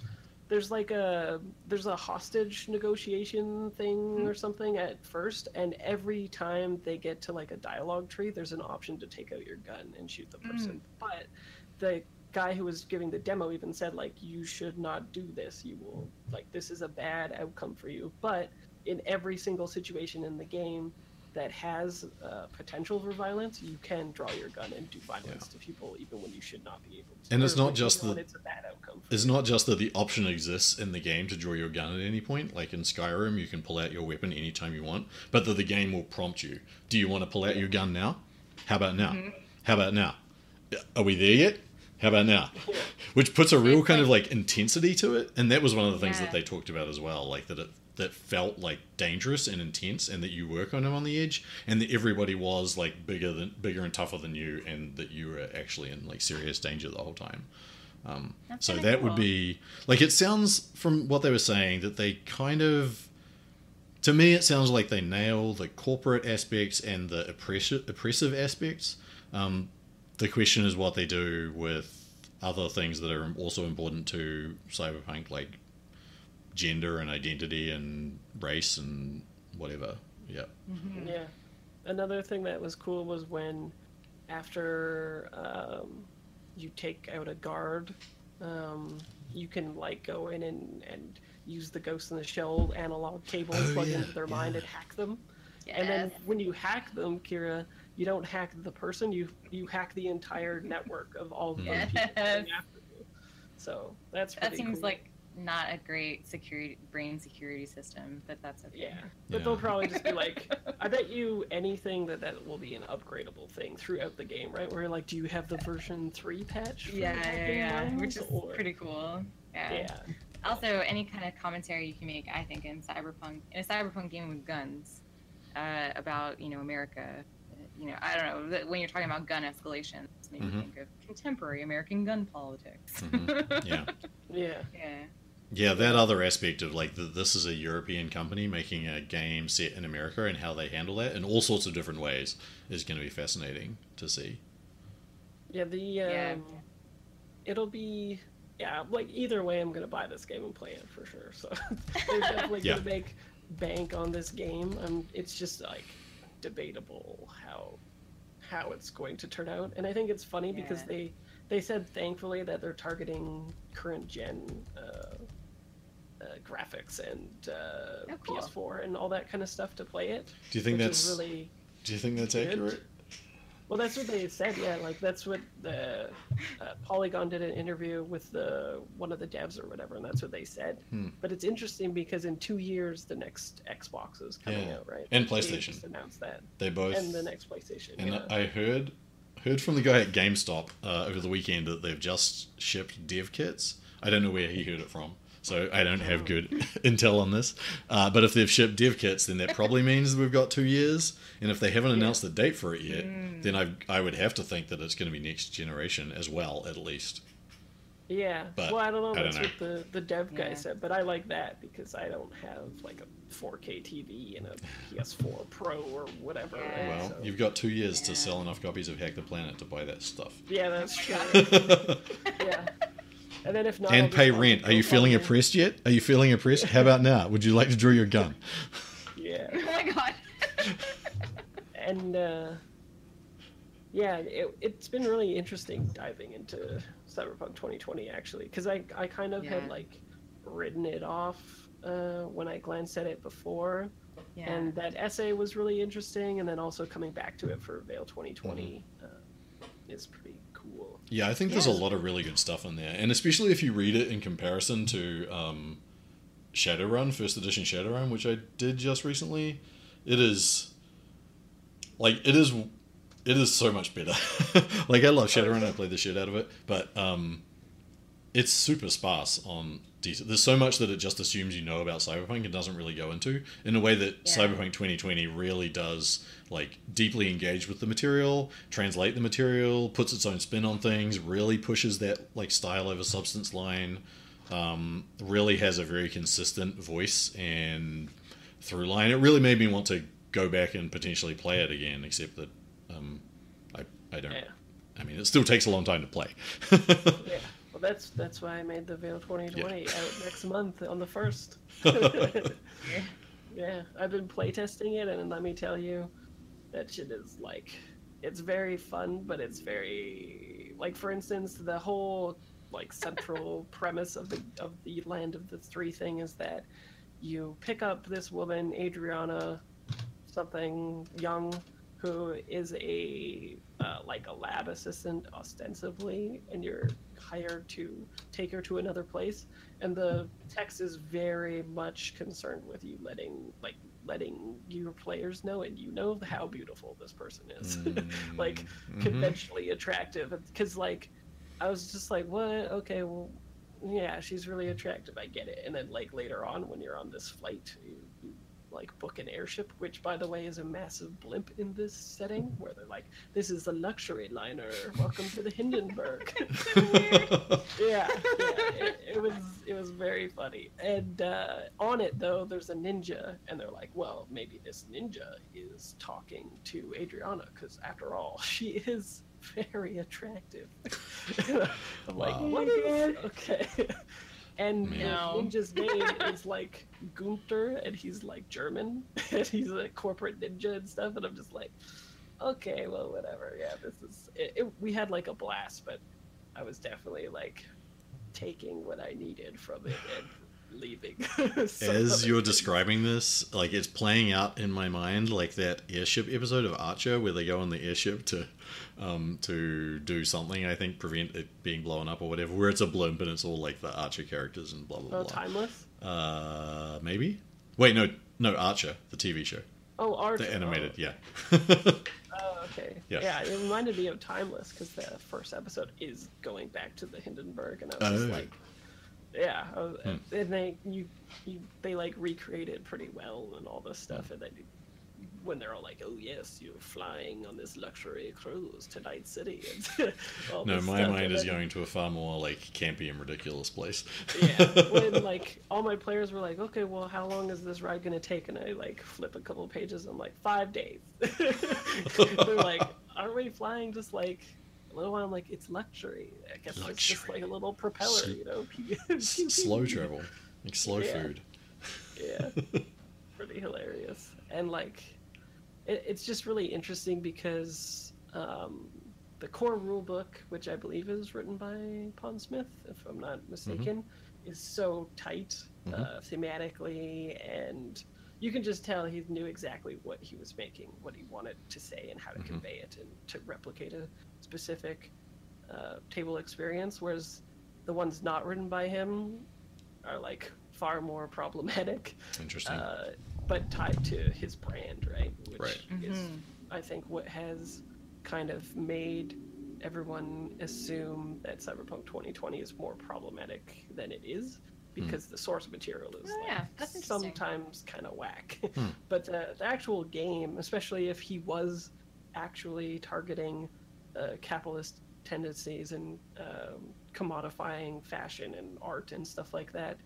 there's like a there's a hostage negotiation thing Mm-hmm. or something at first and every time they get to like a dialogue tree there's an option to take out your gun and shoot the Mm. person but the guy who was giving the demo even said like you should not do this you will like this is a bad outcome for you but in every single situation in the game that has uh, potential for violence you can draw your gun and do violence Yeah. to people even when you should not be able to And it's Or not just the- it's a bad outcome It's you. not just that the option exists in the game to draw your gun at any point, like in Skyrim, you can pull out your weapon anytime you want, but that the game will prompt you. Do you want to pull out your gun now? How about now? Mhm. How about now? Are we there yet? How about now? <laughs> Which puts a real kind of like- intensity to it, and that was one of the things Yeah. that they talked about as well, like that it that felt like dangerous and intense, and that you were kind of on the edge, and that everybody was like bigger than bigger and tougher than you, and that you were actually in like serious danger the whole time. Um, so that would be like it sounds from what they were saying that they kind of to me it sounds like they nail the corporate aspects and the oppressive oppressive aspects um, the question is what they do with other things that are also important to cyberpunk like gender and identity and race and whatever yeah Mhm. Yeah. Another thing that was cool was when, after um, you take out a guard, um, you can like go in and, and use the Ghost in the Shell analog cable, Oh, plug yeah, into their mind, and hack them. And then when you hack them, Kira, you don't hack the person; you you hack the entire network of all of those people after you. So that's pretty that seems cool. like not a great security brain security system, but that's okay. Yeah, but Yeah. they'll probably just be like, <laughs> I bet you anything that that will be an upgradable thing throughout the game, right? Where you're like, do you have the version three patch? For Yeah, yeah, yeah, lines? which is Or- pretty cool. Yeah. Yeah, Also, any kind of commentary you can make, I think, in cyberpunk, in a cyberpunk game with guns, uh, about you know America. You know, I don't know when you're talking about gun escalation, escalations, maybe Mhm. think of contemporary American gun politics. Mhm. Yeah. <laughs> Yeah. yeah. Yeah, that other aspect of like the, this is a European company making a game set in America and how they handle that in all sorts of different ways is going to be fascinating to see. Yeah, the um, Yeah. it'll be yeah, like either way, I'm gonna buy this game and play it for sure. So <laughs> they're definitely Yeah. gonna make bank on this game. Um, it's just like debatable how how it's going to turn out, and I think it's funny because they they said thankfully that they're targeting current gen. Uh, uh, graphics and uh, Oh, cool. PS4 and all that kind of stuff to play it. Do you think that's really Do you think that's good. accurate? Well, that's what they said. Yeah, like that's what the uh, Polygon did an interview with the one of the devs or whatever, and that's what they said. Hmm. But it's interesting because in two years the next Xbox is coming Yeah. out, right? And They PlayStation. just announced that, They both and the next PlayStation. And yeah. I heard heard from the guy at GameStop uh, over the weekend that they've just shipped dev kits. I don't know where he heard it from, so I don't have good <laughs> intel on this. Uh, but if they've shipped dev kits, then that probably means we've got two years. And if they haven't Yeah. announced the date for it yet, Mm. then I I would have to think that it's going to be next generation as well, at least. yeah. but well, I don't know. I don't That's what the the dev guy Yeah. said, but I like that because I don't have like a 4K TV and a PS4 Pro or whatever. Yeah. Right? Well, So- you've got two years to sell enough copies of Hack the Planet to buy that stuff. yeah, that's true. <laughs> yeah. And then if not, I'll pay launch rent. Are you feeling GoFundMe. oppressed yet? Are you feeling oppressed? How about now? Would you like to draw your gun? <laughs> Yeah. <laughs> Oh my god. and uh, yeah, it, it's been really interesting diving into Cyberpunk 2020 actually, because I I kind of Yeah. had like written it off uh, when I glanced at it before, Yeah. and that essay was really interesting, and then also coming back to it for Veil 2020 uh, is pretty cool. Yeah, I think there's a lot of really good stuff in there, and especially if you read it in comparison to um, Shadowrun, first edition Shadowrun, which I did just recently. It is like it is it is so much better. <laughs> like I love Shadowrun, I played the shit out of it, but um, it's super sparse on detail. There's so much that it just assumes you know about Cyberpunk and doesn't really go into in a way that Yeah. Cyberpunk 2020 really does like deeply engage with the material, translate the material, puts its own spin on things, really pushes that like style over substance line. Um, really has a very consistent voice and through line. It really made me want to go back and potentially play it again, except that um, I I don't. Yeah. I mean, it still takes a long time to play. <laughs> Yeah. Well, that's that's why I made the Veil 2020 out next month on the first. <laughs> <laughs> yeah, I've been playtesting it, and let me tell you, that shit is like, it's very fun, but it's very like, for instance, the whole like central <laughs> premise of the of the Land of the Three thing is that you pick up this woman, Adriana, something young, who is a uh, like a lab assistant ostensibly, and you're hired to take her to another place. And the text is very much concerned with you letting like letting your players know and you know how beautiful this person is, <laughs> like Mhm. conventionally attractive. Because like I was just like, what? Okay, well, yeah, she's really attractive. I get it. And then like later on, when you're on this flight, you like book an airship, which by the way is a massive blimp in this setting, where they're like, this is a luxury liner. Welcome to the Hindenburg. <laughs> <laughs> yeah, yeah it, it was it was very funny. And uh, on it though, there's a ninja, and they're like, well, maybe this ninja is talking to Adriana because after all, <laughs> she is very attractive. I'm like, Wow. what is okay? And Man. No. the ninja's name is like Gunther, and he's like German, <laughs> and he's a corporate ninja and stuff. And I'm just like, okay, well, whatever. Yeah, this is. It, it, we had like a blast, but I was definitely like taking what I needed from it and <laughs> leaving. <laughs> As you're describing this, like it's playing out in my mind like that airship episode of Archer where they go on the airship to um, to do something, I think prevent it being blown up or whatever, where it's a blimp and it's all like the Archer characters and blah blah Oh, blah. timeless. Uh maybe? Wait, no no Archer, the TV show. Oh, Archer. The animated, oh. yeah. <laughs> Oh, okay. <laughs> Yeah. Yeah. it reminded me of Timeless because the first episode is going back to the Hindenburg, and I was Oh. like, yeah, was- Hmm. and they you, you they like recreated pretty well and all this stuff, and then when they're all like, "Oh yes, you're flying on this luxury cruise to Night City," <laughs> No, my mind is going to a far more like campy and ridiculous place. yeah, when <laughs> like all my players were like, "Okay, well, how long is this ride gonna take?" And I like flip a couple pages. I'm like, five days. <laughs> They're like, "Aren't we flying just like?" A little while, I'm like, it's luxury. I guess it's just like a little propeller, Sl- you know. Slow travel, like slow Yeah. food. yeah pretty hilarious and like it, it's just really interesting because um, the core rule book which i believe is written by Pondsmith if i'm not mistaken is so tight Mhm. uh, thematically and you can just tell he knew exactly what he was making what he wanted to say and how to Mhm. convey it and to replicate a specific uh, table experience whereas the ones not written by him are like far more problematic, Interesting. uh, but tied to his brand, right? Which Right. is, Mhm. I think, what has kind of made everyone assume that Cyberpunk 2020 is more problematic than it is because the source material is Oh, like, yeah, sometimes kind of whack. <laughs> Hmm. but the, the actual game, especially if he was actually targeting uh, capitalist tendencies and um, commodifying fashion and art and stuff like that,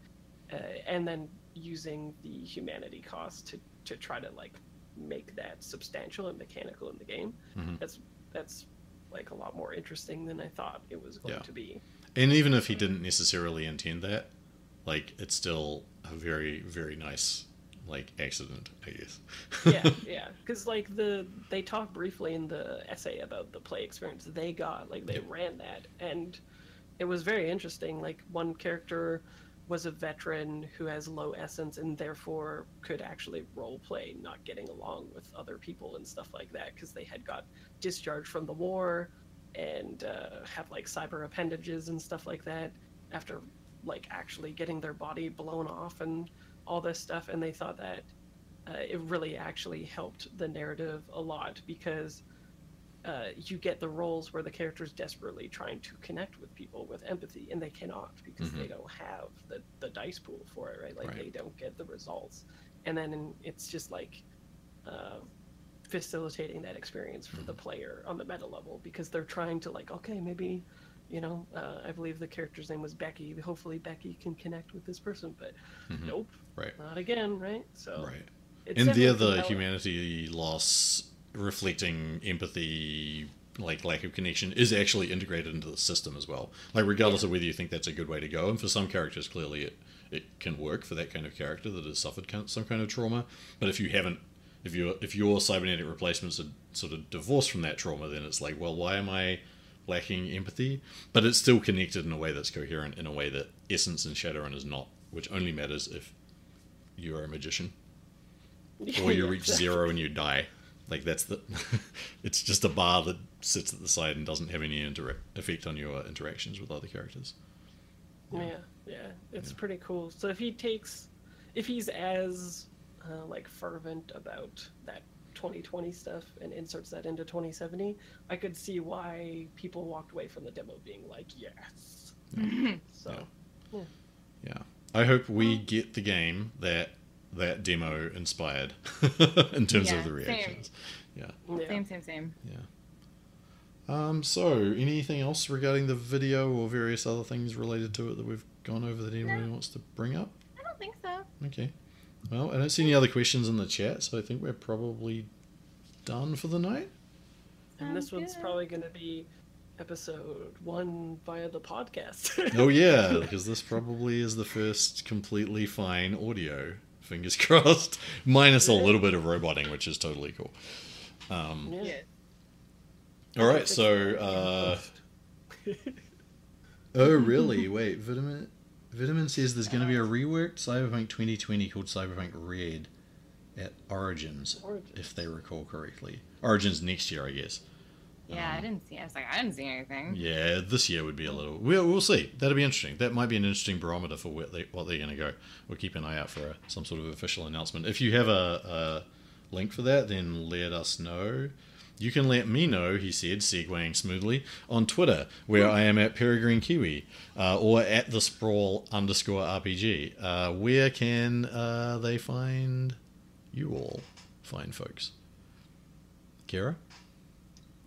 uh, and then using the humanity cost to, to try to like make that substantial and mechanical in the game. Mhm. That's that's like a lot more interesting than I thought it was going Yeah. to be. And even if he didn't necessarily intend that, like it's still a very very nice like accident, I guess. yeah, <laughs> yeah. Because like the they talk briefly in the essay about the play experience they got, like they Yeah. ran that, and it was very interesting. Like one character was a veteran who has low essence and therefore could actually role play, not getting along with other people and stuff like that, because they had got discharged from the war and uh, have like cyber appendages and stuff like that after like actually getting their body blown off and all this stuff. And they thought that uh, it really actually helped the narrative a lot because uh, you get the roles where the character's desperately trying to connect with people with empathy and they cannot because they don't have the, the dice pool for it right like Right. they don't get the results and then it's just like uh, facilitating that experience for the player on the meta level because they're trying to like okay maybe you know uh, i believe the character's name was becky hopefully becky can connect with this person but Mhm. nope Right. not again right so Right. it's and the compelling. humanity loss reflecting empathy like lack of connection is actually integrated into the system as well. Like regardless of whether you think that's a good way to go and for some characters clearly it, it can work for that kind of character that has suffered some kind of trauma. But if you haven't if your if your cybernetic replacements are sort of divorced from that trauma then it's like well why am i lacking empathy? But it's still connected in a way that's coherent in a way that essence and shadowrun is not which only matters if you are a magician. <laughs> Or you reach zero and you die. Like that's the. <laughs> it's just a bar that sits at the side and doesn't have any intera- effect on your interactions with other characters. Yeah, yeah, it's Yeah. pretty cool. So if he takes, if he's as uh, like fervent about that 2020 stuff and inserts that into 2077, I could see why people walked away from the demo being like, yes. <laughs> So Yeah, I hope we get the game that that demo inspired <laughs> in terms Yeah, of the same. reactions. Yeah. yeah. Same, same, same. Yeah. Um. So, anything else regarding the video or various other things related to it that we've gone over that anybody wants to bring up? I don't think so. Okay. Well, I don't see any other questions in the chat, so I think we're probably done for the night. And this Sounds one's good. probably going to be episode one via the podcast. Oh yeah, <laughs> because this probably is the first completely fine audio. Fingers <laughs> crossed, minus a little bit of roboting, which is totally cool. Um, yeah. Yeah. all right, so uh, <laughs> oh really? Wait, Vitamin Vitamin says there's going to be a reworked Cyberpunk 2020 called Cyberpunk Red at Origins, Origins. if they recall correctly. Origins next year, I guess. Yeah, I Um, didn't see. I was like, I didn't see anything. Yeah, this year would be a little. We'll, we'll see. That'll be interesting. That might be an interesting barometer for what, they, what they're going to go. We'll keep an eye out for a, some sort of official announcement. If you have a, a link for that, then let us know. you can let me know, he said, segueing smoothly, on Twitter, where I am at Peregrine Kiwi, uh, or at the sprawl underscore RPG. Uh, where can uh, they find you all, fine folks? Kira?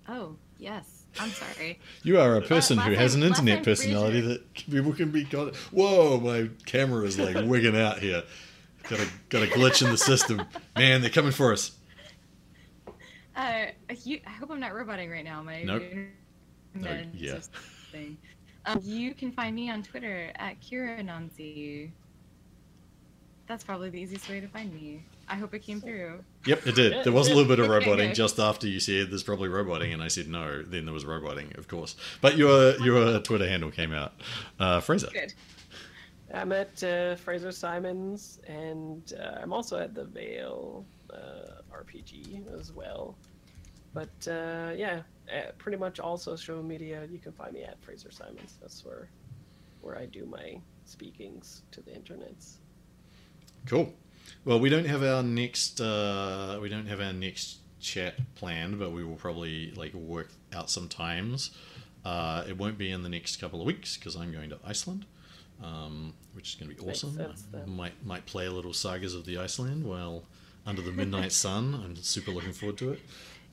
Oh, yes. I'm sorry. <laughs> You are a person who last has an last internet personality that people can be got. Whoa, my camera is like <laughs> wigging out here. Got a got a glitch in the system. Man, they're coming for us. Uh, you, I hope I'm not roboting right now. My Nope. internet yeah. Um, you can find me on Twitter at Kira Nancy. That's probably the easiest way to find me. I hope it came through. Yep, it did. There was a little bit of <laughs> roboting good. just after you said there's probably roboting, and I said no. Then there was roboting, of course. But your your Twitter handle came out. Uh, Fraser. Good. I'm at uh, Fraser Simons, and uh, I'm also at the Veil uh, RPG as well. But uh, yeah, uh, pretty much all social media you can find me at Fraser Simons. That's where where I do my speakings to the internets. Cool. Well, we don't have our next uh, we don't have our next chat planned, but we will probably like work out some times. Uh, it won't be in the next couple of weeks because I'm going to Iceland, um, which is going to be awesome. sense, might might play a little Sagas of the Iceland while under the midnight <laughs> sun. I'm super looking forward to it.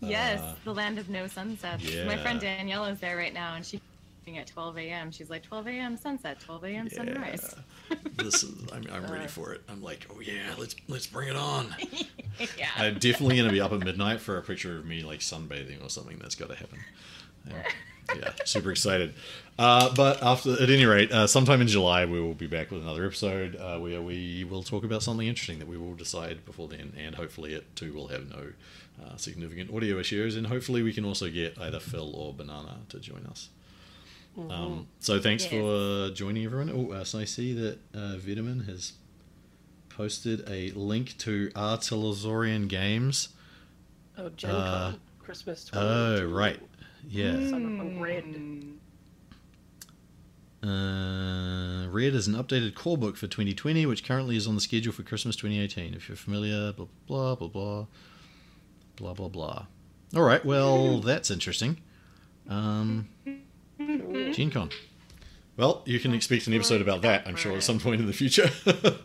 Yes, Uh, the land of no sunsets. My friend yeah. Danielle is there right now, and she's at 12 a.m. She's like 12 a.m. sunset, 12 a.m. sunrise. this is I'm, I'm ready for it. I'm like, oh yeah, let's let's bring it on. <laughs> yeah. I'm definitely gonna be up at midnight for a picture of me like sunbathing or something. That's got to happen. Yeah, yeah super excited. Uh, but after, at any rate, uh, sometime in July we will be back with another episode uh, where we will talk about something interesting that we will decide before then, and hopefully it too will have no uh, significant audio issues, and hopefully we can also get either Phil or Banana to join us. Um, so thanks Yes. for joining everyone. Oh, uh, so I see that uh, Vitamin has posted a link to R. Talsorian Games. Oh, Gen Uh, Con, Christmas. Oh, right. Yeah. Cyberpunk Red. Mm. Uh, Red is an updated core book for 2020, which currently is on the schedule for Christmas 2018. If you're familiar, blah, blah, blah, blah, blah, blah, blah. All right, well, <laughs> that's interesting. Um, Ooh. Gen Con. Well, you can expect an episode about that, I'm sure, at some point in the future. <laughs>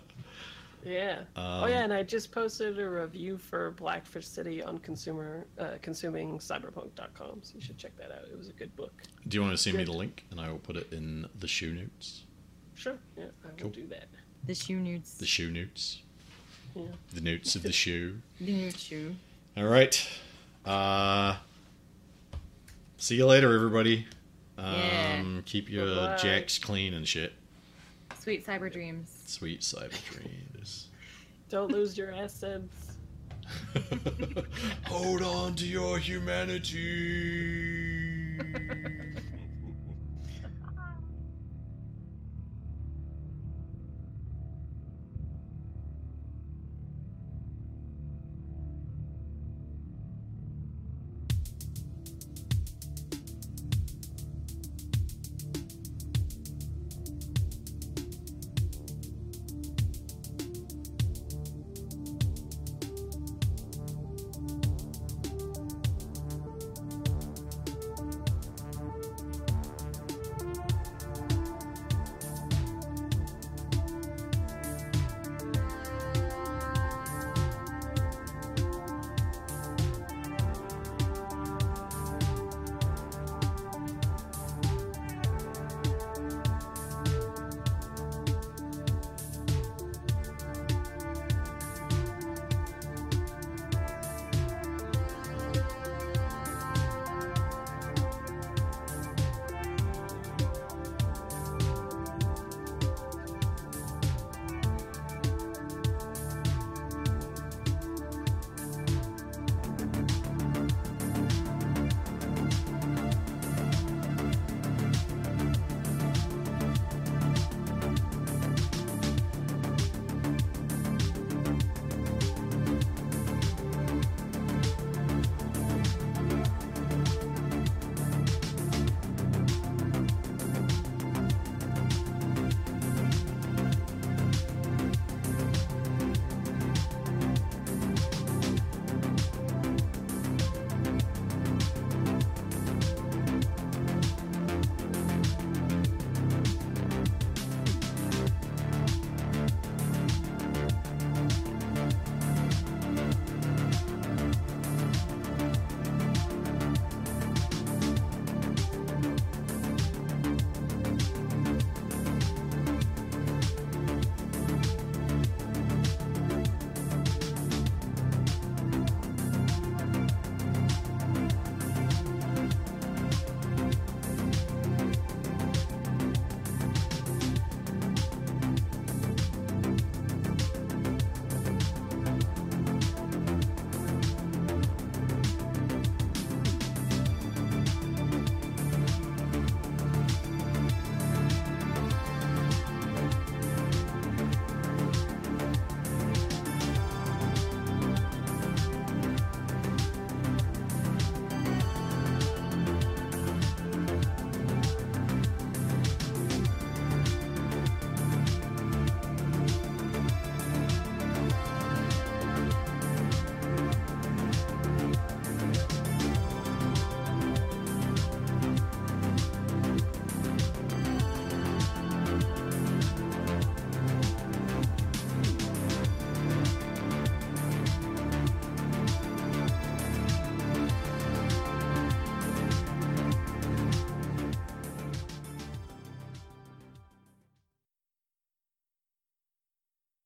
Yeah. oh Um, yeah, and I just posted a review for Blackfish City on consumer uh, consuming cyberpunk.com, so you should check that out. It was a good book. Do you want to send me the link, and I will put it in the shoe notes? Sure. Yeah, I will do that. The shoe notes. The shoe notes. Yeah. The notes of the shoe. The nude shoe. All right. Uh, see you later, everybody. Um, Yeah. Keep your Bye-bye. jacks clean and shit. Sweet cyber dreams. Sweet cyber dreams. Don't lose your essence. <laughs> Hold on to your humanity. <laughs>